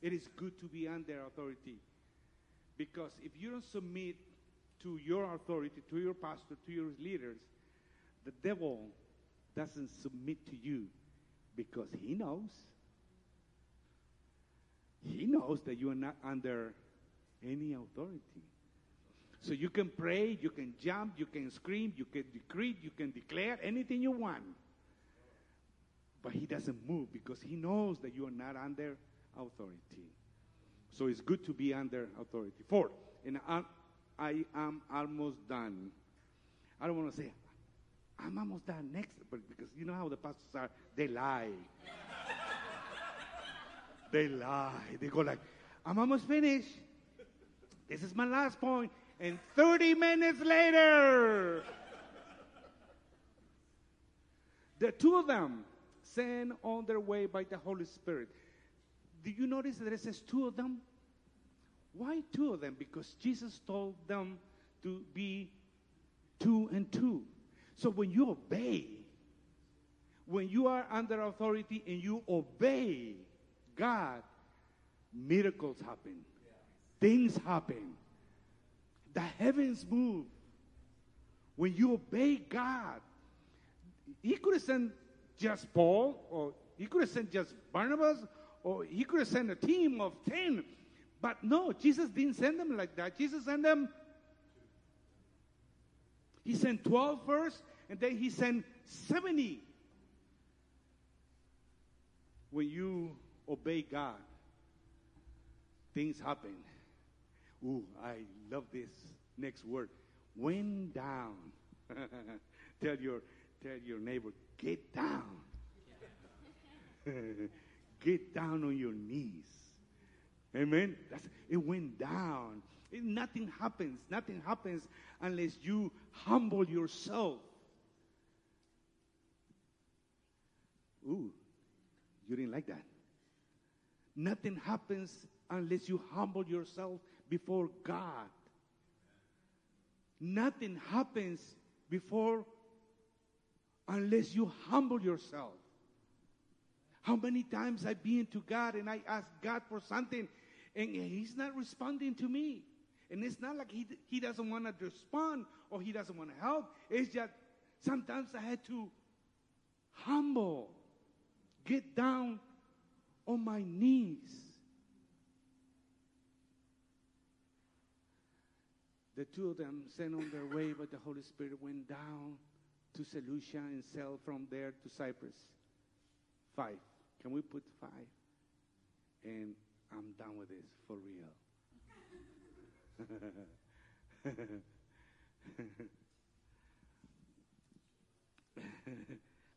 It is good to be under authority. Because if you don't submit to your authority, to your pastor, to your leaders, the devil doesn't submit to you because he knows. He knows that you are not under any authority. So you can pray, you can jump, you can scream, you can decree, you can declare anything you want. But he doesn't move because he knows that you are not under authority. So it's good to be under authority. Four, and I, am almost done. I don't want to say, I'm almost done next, but because you know how the pastors are, they lie. they lie. They go like, I'm almost finished. This is my last point. And 30 minutes later, the two of them sent on their way by the Holy Spirit. Do you notice that it says two of them? Why two of them? Because Jesus told them to be two and two. So when you obey, when you are under authority and you obey God, miracles happen, things happen, the heavens move. When you obey God, He could have sent just Paul, or He could have sent just Barnabas, or He could have sent a team of 10. But no, Jesus didn't send them like that. Jesus sent them he sent 12 first, and then he sent 70. When you obey God, things happen. Ooh, I love this next word. Went down. tell your tell your neighbor, get down. get down on your knees. Amen. That's, it went down. It, nothing happens. Nothing happens unless you humble yourself. Ooh, you didn't like that. Nothing happens unless you humble yourself before God. Nothing happens before unless you humble yourself. How many times I've been to God and I ask God for something and He's not responding to me. And it's not like he, he doesn't want to respond or he doesn't want to help. It's just sometimes I had to humble, get down on my knees. The two of them sent on their way, but the Holy Spirit went down to Seleucia and sailed from there to Cyprus. Five. Can we put five? And I'm done with this for real.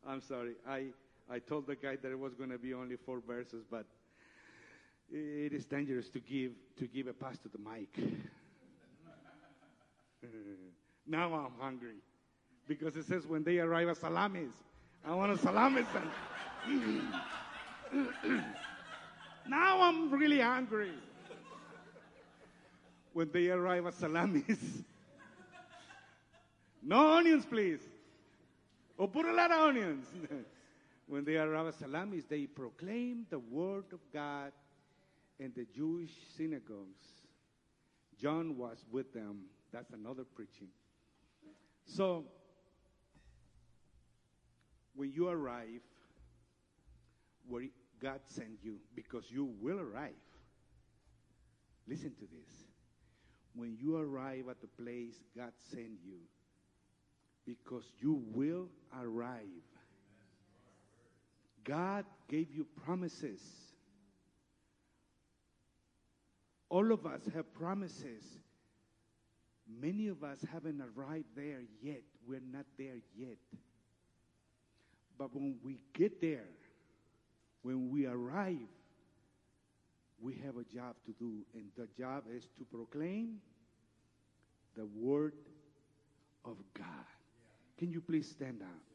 I'm sorry. I, I told the guy that it was going to be only four verses, but it is dangerous to give to give a pass to the mic. now I'm hungry because it says when they arrive at salamis, I want a salamis. now I'm really hungry when they arrive at Salamis. no onions, please. Or put a lot of onions. when they arrive at Salamis, they proclaim the word of God in the Jewish synagogues. John was with them. That's another preaching. So, when you arrive where God sent you, because you will arrive, listen to this when you arrive at the place God sent you, because you will arrive. God gave you promises. All of us have promises. Many of us haven't arrived there yet. We're not there yet. But when we get there, when we arrive, we have a job to do, and the job is to proclaim the Word of God. Can you please stand up?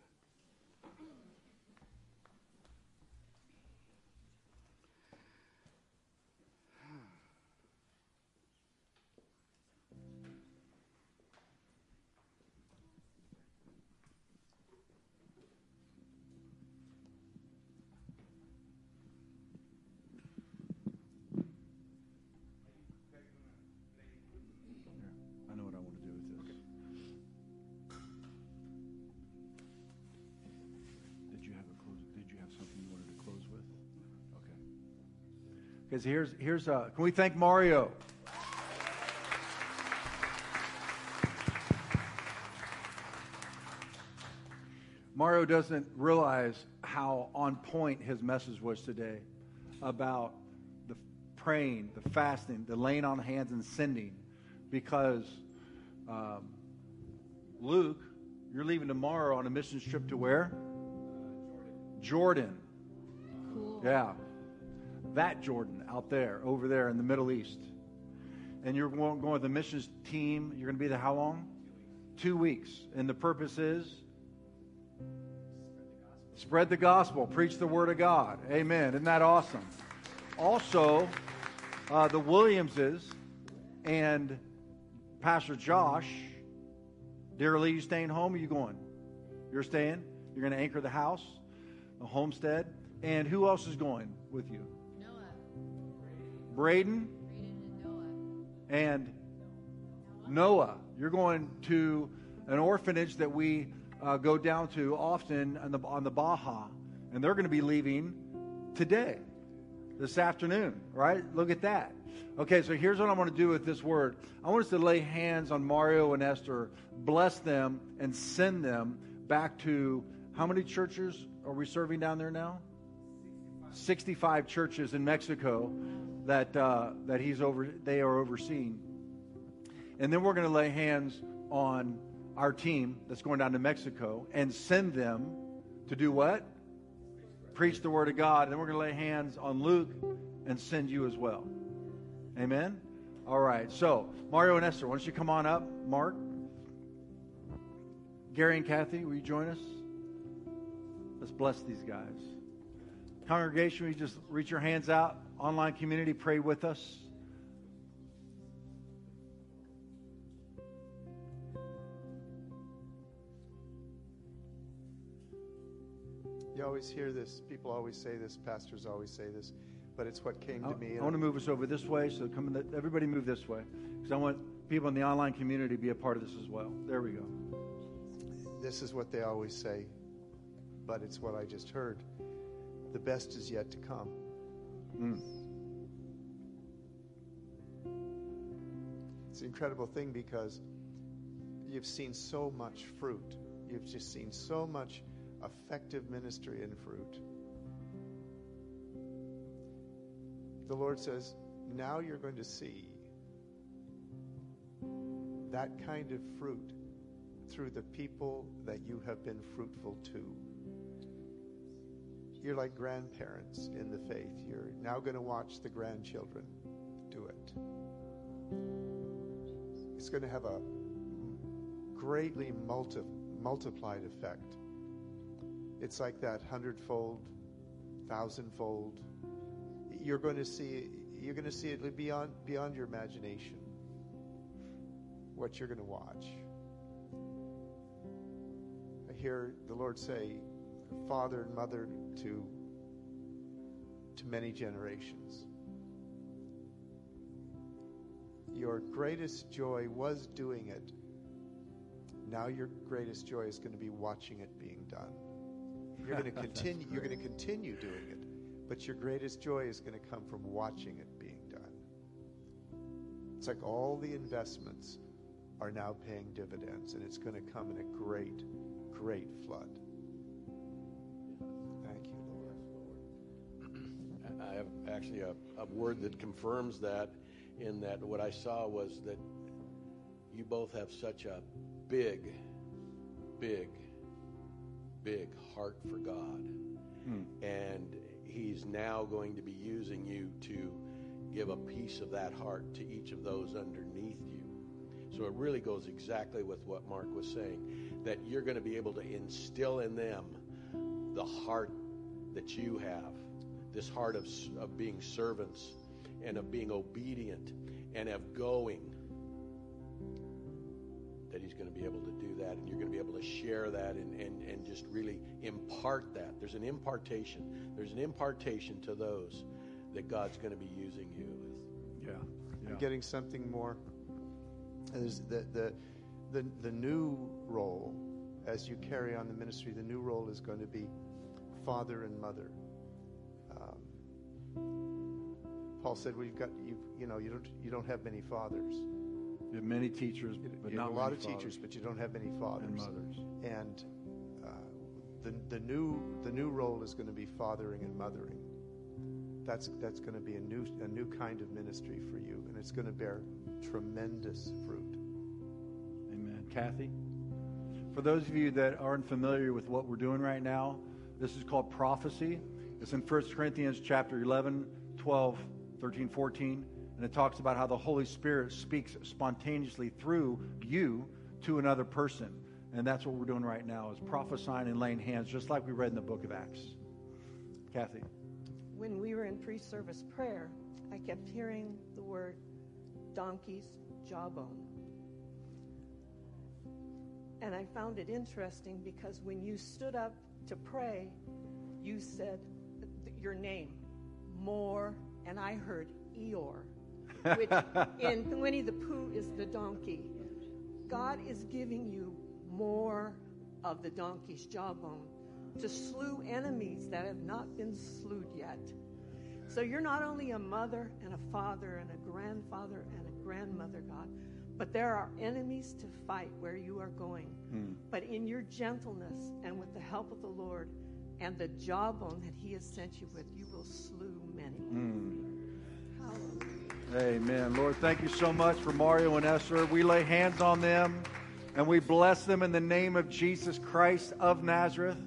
Because here's, here's uh, can we thank Mario? Mario doesn't realize how on point his message was today about the praying, the fasting, the laying on hands and sending. Because um, Luke, you're leaving tomorrow on a mission trip to where? Jordan. Cool. Yeah. That Jordan out there, over there in the Middle East. And you're going, with the missions team. You're going to be there how long? Two weeks. And the purpose is? Spread the gospel, preach the word of God. Amen. Isn't that awesome? Also, uh, the Williamses and Pastor Josh, dear Lee, you staying home or you going? You're staying? You're going to anchor the house, the homestead. And who else is going with you? Braden Braden and Noah. and Noah. You're going to an orphanage that we uh, go down to often on the, on the Baja, and they're going to be leaving today, this afternoon, right? Look at that. Okay, so here's what I want to do with this word. I want us to lay hands on Mario and Esther, bless them, and send them back to how many churches are we serving down there now? 65 churches in Mexico that uh, that he's over they are overseeing. And then we're going to lay hands on our team that's going down to Mexico and send them to do what? Preach the word of God. And then we're going to lay hands on Luke and send you as well. Amen. All right. So, Mario and Esther, why don't you come on up? Mark, Gary and Kathy, will you join us? Let's bless these guys. Congregation, we just reach your hands out? Online community, pray with us. You always hear this. People always say this. Pastors always say this. But it's what came to me. I want to move us over this way, so come in the, everybody move this way, because I want people in the online community to be a part of this as well. There we go. This is what they always say, but it's what I just heard. The best is yet to come. Mm. It's an incredible thing because you've seen so much fruit. You've just seen so much effective ministry and fruit. The Lord says, now you're going to see that kind of fruit through the people that you have been fruitful to. You're like grandparents in the faith. You're now going to watch the grandchildren do it. It's going to have a greatly multi- multiplied effect. It's like that hundredfold, thousandfold. You're going to see. You're going to see it beyond beyond your imagination. What you're going to watch. I hear the Lord say, "Father and mother to to many generations." Your greatest joy was doing it. Now your greatest joy is going to be watching it being done. You're going to continue you're going to continue doing it, but your greatest joy is going to come from watching it being done. It's like all the investments are now paying dividends and it's going to come in a great great flood. Actually a, a word that confirms that, in that what I saw was that you both have such a big, big, big heart for God. Hmm. And He's now going to be using you to give a piece of that heart to each of those underneath you. So it really goes exactly with what Mark was saying that you're going to be able to instill in them the heart that you have this heart of, of being servants and of being obedient and of going that he's going to be able to do that and you're going to be able to share that and, and, and just really impart that there's an impartation there's an impartation to those that god's going to be using you with Yeah. I'm getting something more. There's the, the, the, the new role, as you carry on the ministry, the new role is going to be father and mother. Paul said, "Well, you've got you you know you don't you don't have many fathers. You have many teachers, but you not have a lot of teachers, but you don't have many fathers and mothers. And uh, the the new the new role is going to be fathering and mothering. That's that's going to be a new a new kind of ministry for you, and it's going to bear tremendous fruit. Amen. Kathy? For those of you that aren't familiar with what we're doing right now, this is called prophecy. It's in 1 Corinthians chapter 11, 12, 13, 14, and it talks about how the Holy Spirit speaks spontaneously through you to another person. And that's what we're doing right now is prophesying and laying hands, just like we read in the book of Acts. Kathy? When we were in pre service prayer, I kept hearing the word donkey's jawbone. And I found it interesting because when you stood up to pray, you said your name, more, and I heard Eeyore, which in Winnie the Pooh is the donkey. God is giving you more of the donkey's jawbone to slew enemies that have not been slewed yet. So you're not only a mother and a father and a grandfather and a grandmother, God, but there are enemies to fight where you are going. Hmm. But in your gentleness and with the help of the Lord and the jawbone that He has sent you with, you will slew many. Hmm. Hallelujah. Amen. Lord, thank you so much for Mario and Esther. We lay hands on them and we bless them in the name of Jesus Christ of Nazareth.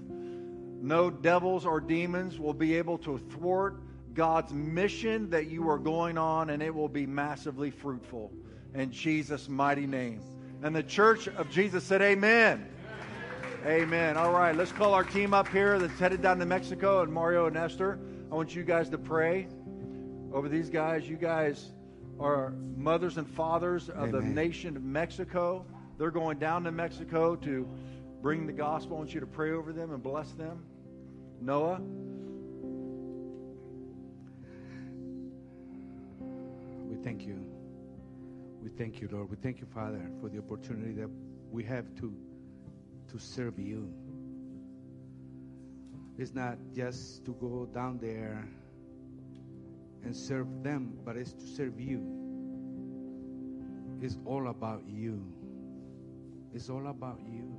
No devils or demons will be able to thwart God's mission that you are going on, and it will be massively fruitful. In Jesus' mighty name. And the church of Jesus said, Amen. Amen. All right, let's call our team up here that's headed down to Mexico and Mario and Esther. I want you guys to pray over these guys. You guys are mothers and fathers of the nation of Mexico. They're going down to Mexico to bring the gospel. I want you to pray over them and bless them. Noah, We thank you. We thank you, Lord. We thank you, Father, for the opportunity that we have to to serve you. It's not just to go down there and serve them, but it's to serve you. It's all about you. It's all about you.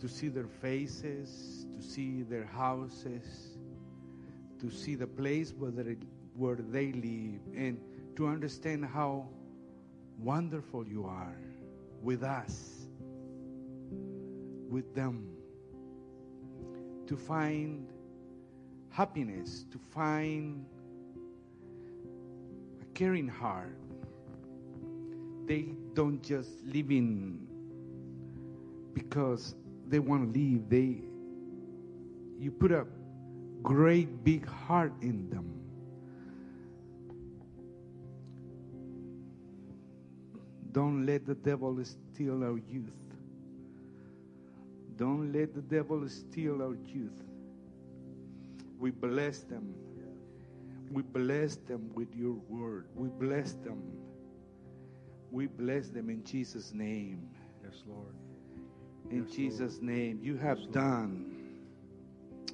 To see their faces, to see their houses, to see the place where they, where they live, and to understand how wonderful you are with us, with them. To find happiness, to find a caring heart. They don't just live in because they want to live. They you put a great big heart in them. Don't let the devil steal our youth. Don't let the devil steal our youth. We bless them. We bless them with your word. We bless them. We bless them in Jesus' name. Yes, Lord. In Yes, Jesus' name, you have done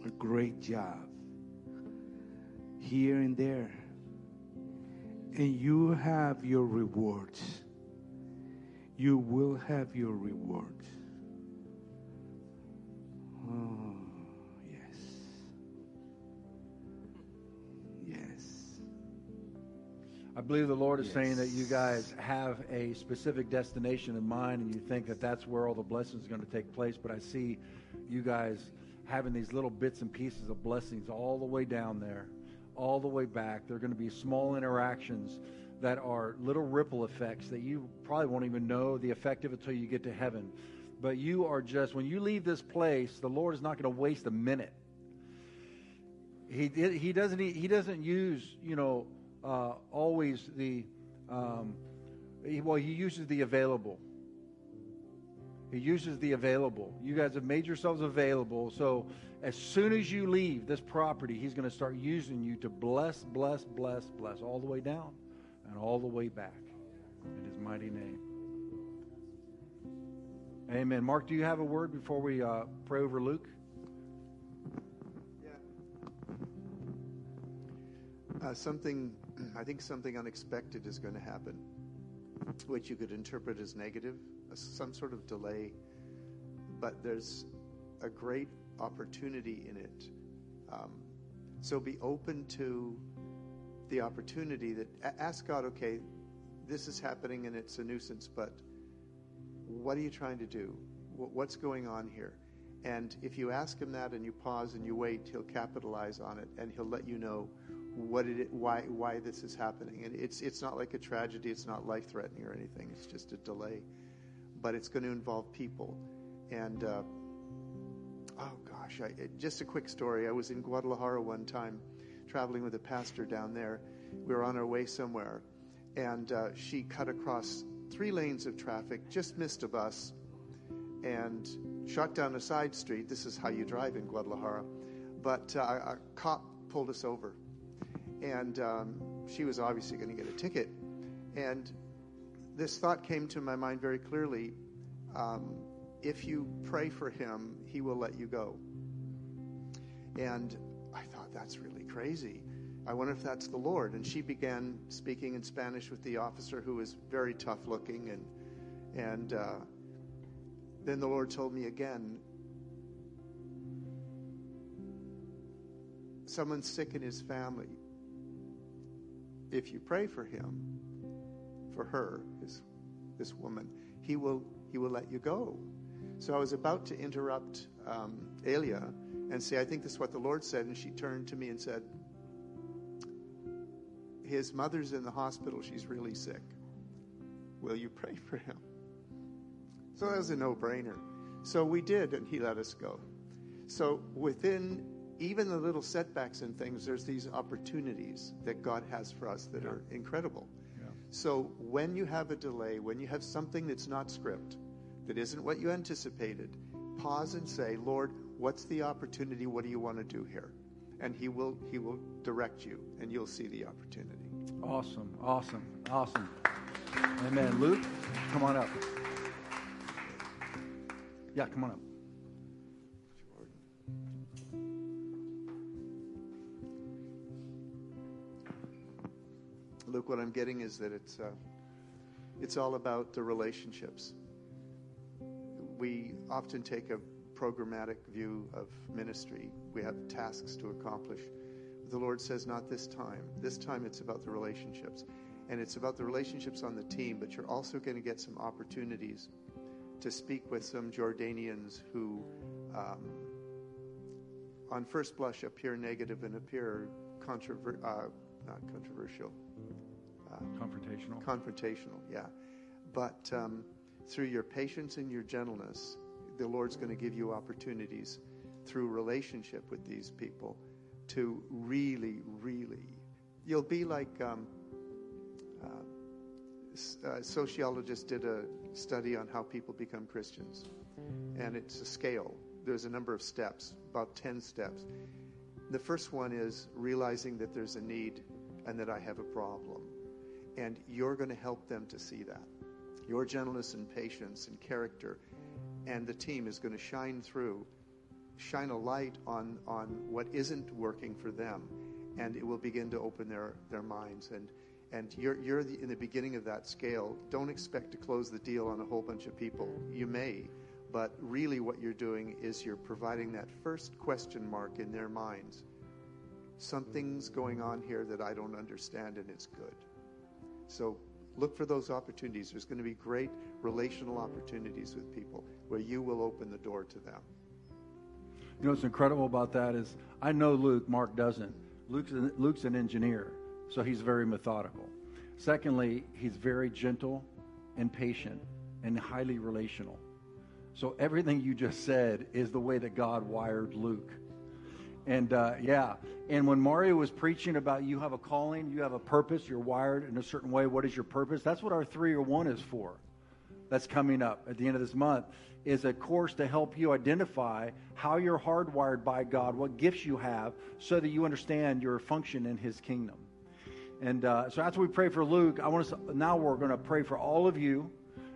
a great job here and there. And you have your rewards. You will have your rewards. Oh, yes. Yes. I believe the Lord is saying that you guys have a specific destination in mind and you think that that's where all the blessings are going to take place. But I see you guys having these little bits and pieces of blessings all the way down there, all the way back. They're going to be small interactions that are little ripple effects that you probably won't even know the effect of until you get to heaven. But you are just, when you leave this place, the Lord is not going to waste a minute. He he doesn't he, he doesn't use you know uh, always the um, he, well he uses the available. He uses the available. You guys have made yourselves available so as soon as you leave this property he's going to start using you to bless bless bless bless all the way down and all the way back. In his mighty name amen. Mark do you have a word before we uh, pray over luke? Uh, something, I think something unexpected is going to happen, which you could interpret as negative, some sort of delay, but there's a great opportunity in it. Um, so be open to the opportunity that ask God, okay, this is happening and it's a nuisance, but what are you trying to do? What's going on here? And if you ask him that and you pause and you wait, he'll capitalize on it and he'll let you know what it, why, why this is happening. And it's, it's not like a tragedy, it's not life threatening or anything, it's just a delay. But it's going to involve people. And, uh, oh gosh, I, it, just a quick story. I was in Guadalajara one time traveling with a pastor down there. We were on our way somewhere, and uh, she cut across three lanes of traffic, just missed a bus, and shot down a side street. This is how you drive in Guadalajara. But uh, a cop pulled us over, and um, she was obviously going to get a ticket. And this thought came to my mind very clearly. Um, if you pray for him, he will let you go. And I thought, that's really crazy. I wonder if that's the Lord. And she began speaking in Spanish with the officer, who was very tough looking. And, and uh, then the Lord told me again someone's sick in his family. If you pray for him, for her, his, this woman, he will, he will let you go. So I was about to interrupt um, Elia and say, I think this is what the Lord said. And she turned to me and said, His mother's in the hospital. She's really sick. Will you pray for him? So that was a no brainer. So we did, and he let us go. So within even the little setbacks and things, there's these opportunities that God has for us that are incredible. So when you have a delay, when you have something that's not script, that isn't what you anticipated, pause and say, Lord, what's the opportunity? What do you want to do here? And he will he will direct you and you'll see the opportunity. Awesome, awesome, awesome. Amen. Luke, come on up. Yeah, come on up. Luke, what I'm getting is that it's uh, it's all about the relationships. We often take a programmatic view of ministry. We have tasks to accomplish. The Lord says, not this time. This time it's about the relationships. And it's about the relationships on the team, but you're also going to get some opportunities to speak with some Jordanians who, um, on first blush, appear negative and appear controver- uh, not controversial, Confrontational. confrontational, yeah. But um, through your patience and your gentleness, the Lord's going to give you opportunities through relationship with these people to really, really. You'll be like um, uh, s- uh, sociologists did a study on how people become Christians, and it's a scale. There's a number of steps, about 10 steps. The first one is realizing that there's a need and that I have a problem. And you're going to help them to see that. Your gentleness and patience and character and the team is going to shine through, shine a light on, on what isn't working for them. And it will begin to open their, their minds. And, and you're, you're the, in the beginning of that scale. Don't expect to close the deal on a whole bunch of people. You may, but really what you're doing is you're providing that first question mark in their minds. Something's going on here that I don't understand, and it's good. So look for those opportunities. There's going to be great relational opportunities with people where you will open the door to them. You know what's incredible about that is I know Luke, Mark doesn't. Luke's an, Luke's an engineer, so he's very methodical. Secondly, he's very gentle and patient and highly relational. So everything you just said is the way that God wired Luke. And uh, yeah, and when Mario was preaching about you have a calling, you have a purpose, you're wired in a certain way. What is your purpose? That's what our three or one is for. That's coming up at the end of this month is a course to help you identify how you're hardwired by God, what gifts you have, so that you understand your function in His kingdom. And uh, so after we pray for Luke, I want us to, now we're going to pray for all of you,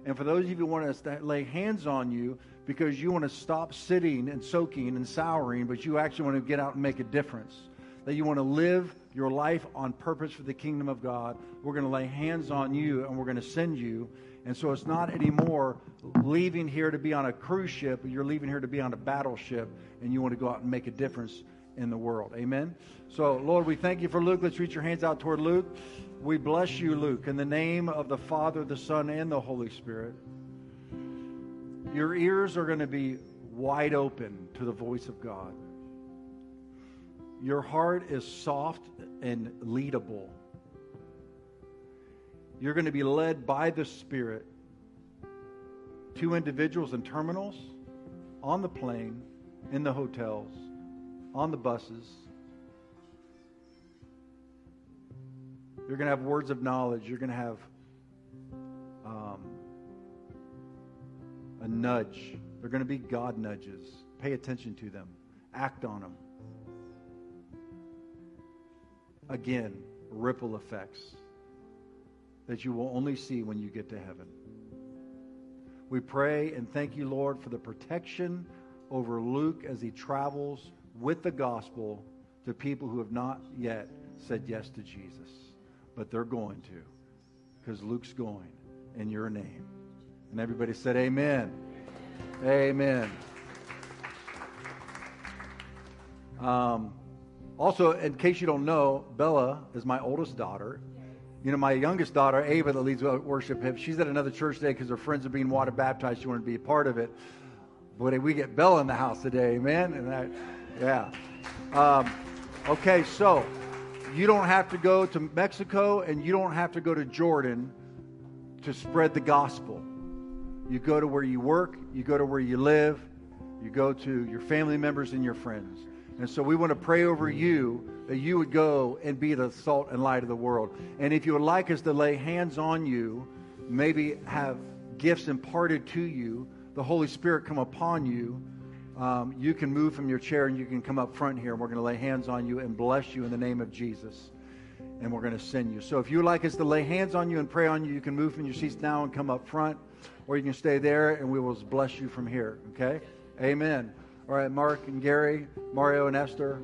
and for those of you who want us to lay hands on you because you want to stop sitting and soaking and souring, but you actually want to get out and make a difference. that you want to live your life on purpose for the kingdom of God, we're going to lay hands on you and we're going to send you. And so it's not anymore leaving here to be on a cruise ship, you're leaving here to be on a battleship, and you want to go out and make a difference in the world. Amen? So, Lord, we thank you for Luke. Let's reach your hands out toward Luke. We bless you, Luke, in the name of the Father, the Son, and the Holy Spirit. Your ears are going to be wide open to the voice of God. Your heart is soft and leadable. You're going to be led by the Spirit. To individuals in terminals, on the plane, in the hotels, on the buses. You're going to have words of knowledge. You're going to have a nudge. They're going to be God nudges. Pay attention to them, act on them. Again, ripple effects that you will only see when you get to heaven. We pray and thank you, Lord, for the protection over Luke as he travels with the gospel to people who have not yet said yes to Jesus. But they're going to because Luke's going in your name. And everybody said, Amen. Amen. Um, also, in case you don't know, Bella is my oldest daughter. You know, my youngest daughter, Ava, that leads worship, she's at another church today because her friends are being water baptized. She wanted to be a part of it. But we get Bella in the house today, amen? And that, yeah. Um, okay, so you don't have to go to Mexico and you don't have to go to Jordan to spread the gospel. You go to where you work, you go to where you live, you go to your family members and your friends. And so we want to pray over you that you would go and be the salt and light of the world. And if you would like us to lay hands on you, maybe have gifts imparted to you, the Holy Spirit come upon you, um, you can move from your chair and you can come up front here and we're going to lay hands on you and bless you in the name of Jesus. And we're going to send you. So if you would like us to lay hands on you and pray on you, you can move from your seats now and come up front, or you can stay there and we will bless you from here. Okay? Amen. All right, Mark and Gary, Mario and Esther,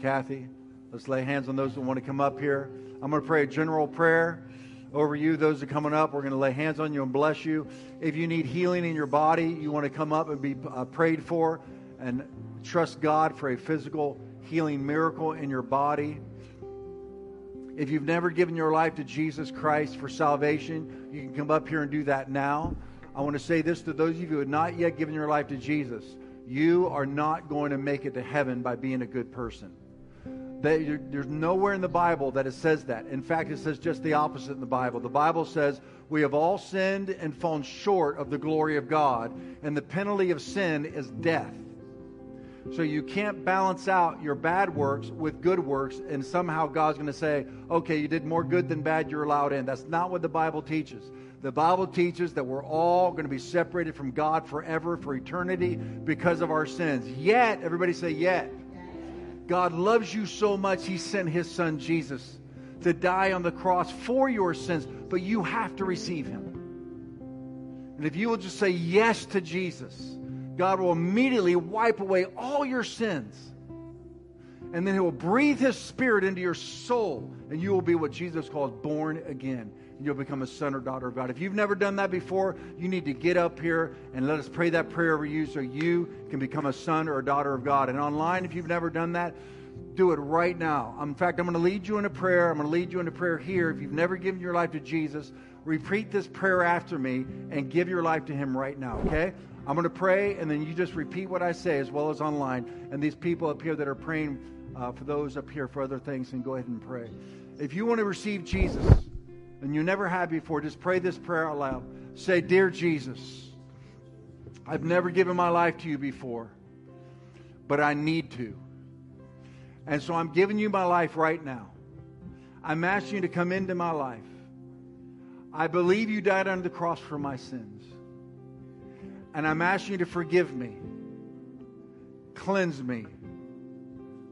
Kathy, let's lay hands on those that want to come up here. I'm going to pray a general prayer over you. Those are coming up, we're going to lay hands on you and bless you. If you need healing in your body, you want to come up and be uh, prayed for and trust God for a physical healing miracle in your body. If you've never given your life to Jesus Christ for salvation, you can come up here and do that now. I want to say this to those of you who have not yet given your life to Jesus. You are not going to make it to heaven by being a good person. There's nowhere in the Bible that it says that. In fact, it says just the opposite in the Bible. The Bible says we have all sinned and fallen short of the glory of God, and the penalty of sin is death. So you can't balance out your bad works with good works, and somehow God's going to say, okay, you did more good than bad, you're allowed in. That's not what the Bible teaches. The Bible teaches that we're all going to be separated from God forever, for eternity, because of our sins. Yet, everybody say, yet. God loves you so much, He sent His Son Jesus to die on the cross for your sins, but you have to receive Him. And if you will just say yes to Jesus, God will immediately wipe away all your sins. And then He will breathe His Spirit into your soul, and you will be what Jesus calls born again and you'll become a son or daughter of God. If you've never done that before, you need to get up here and let us pray that prayer over you so you can become a son or a daughter of God. And online, if you've never done that, do it right now. Um, in fact, I'm going to lead you in a prayer. I'm going to lead you in a prayer here. If you've never given your life to Jesus, repeat this prayer after me and give your life to Him right now, okay? I'm going to pray, and then you just repeat what I say as well as online. And these people up here that are praying uh, for those up here for other things, and go ahead and pray. If you want to receive Jesus, and you never have before, just pray this prayer out loud. Say, Dear Jesus, I've never given my life to you before, but I need to. And so I'm giving you my life right now. I'm asking you to come into my life. I believe you died on the cross for my sins. And I'm asking you to forgive me, cleanse me,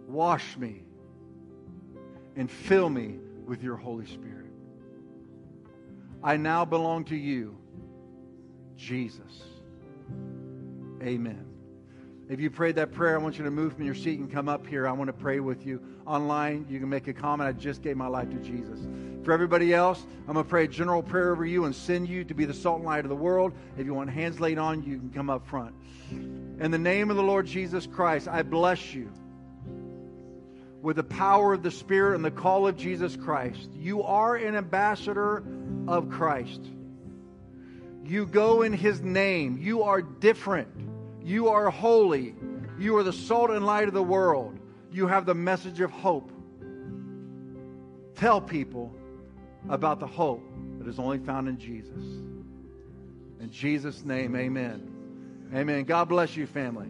wash me, and fill me with your Holy Spirit. I now belong to you, Jesus. Amen. If you prayed that prayer, I want you to move from your seat and come up here. I want to pray with you. Online, you can make a comment. I just gave my life to Jesus. For everybody else, I'm going to pray a general prayer over you and send you to be the salt and light of the world. If you want hands laid on you, can come up front. In the name of the Lord Jesus Christ, I bless you with the power of the Spirit and the call of Jesus Christ. You are an ambassador of Christ. You go in His name. You are different. You are holy. You are the salt and light of the world. You have the message of hope. Tell people about the hope that is only found in Jesus. In Jesus' name, amen. Amen. God bless you, family.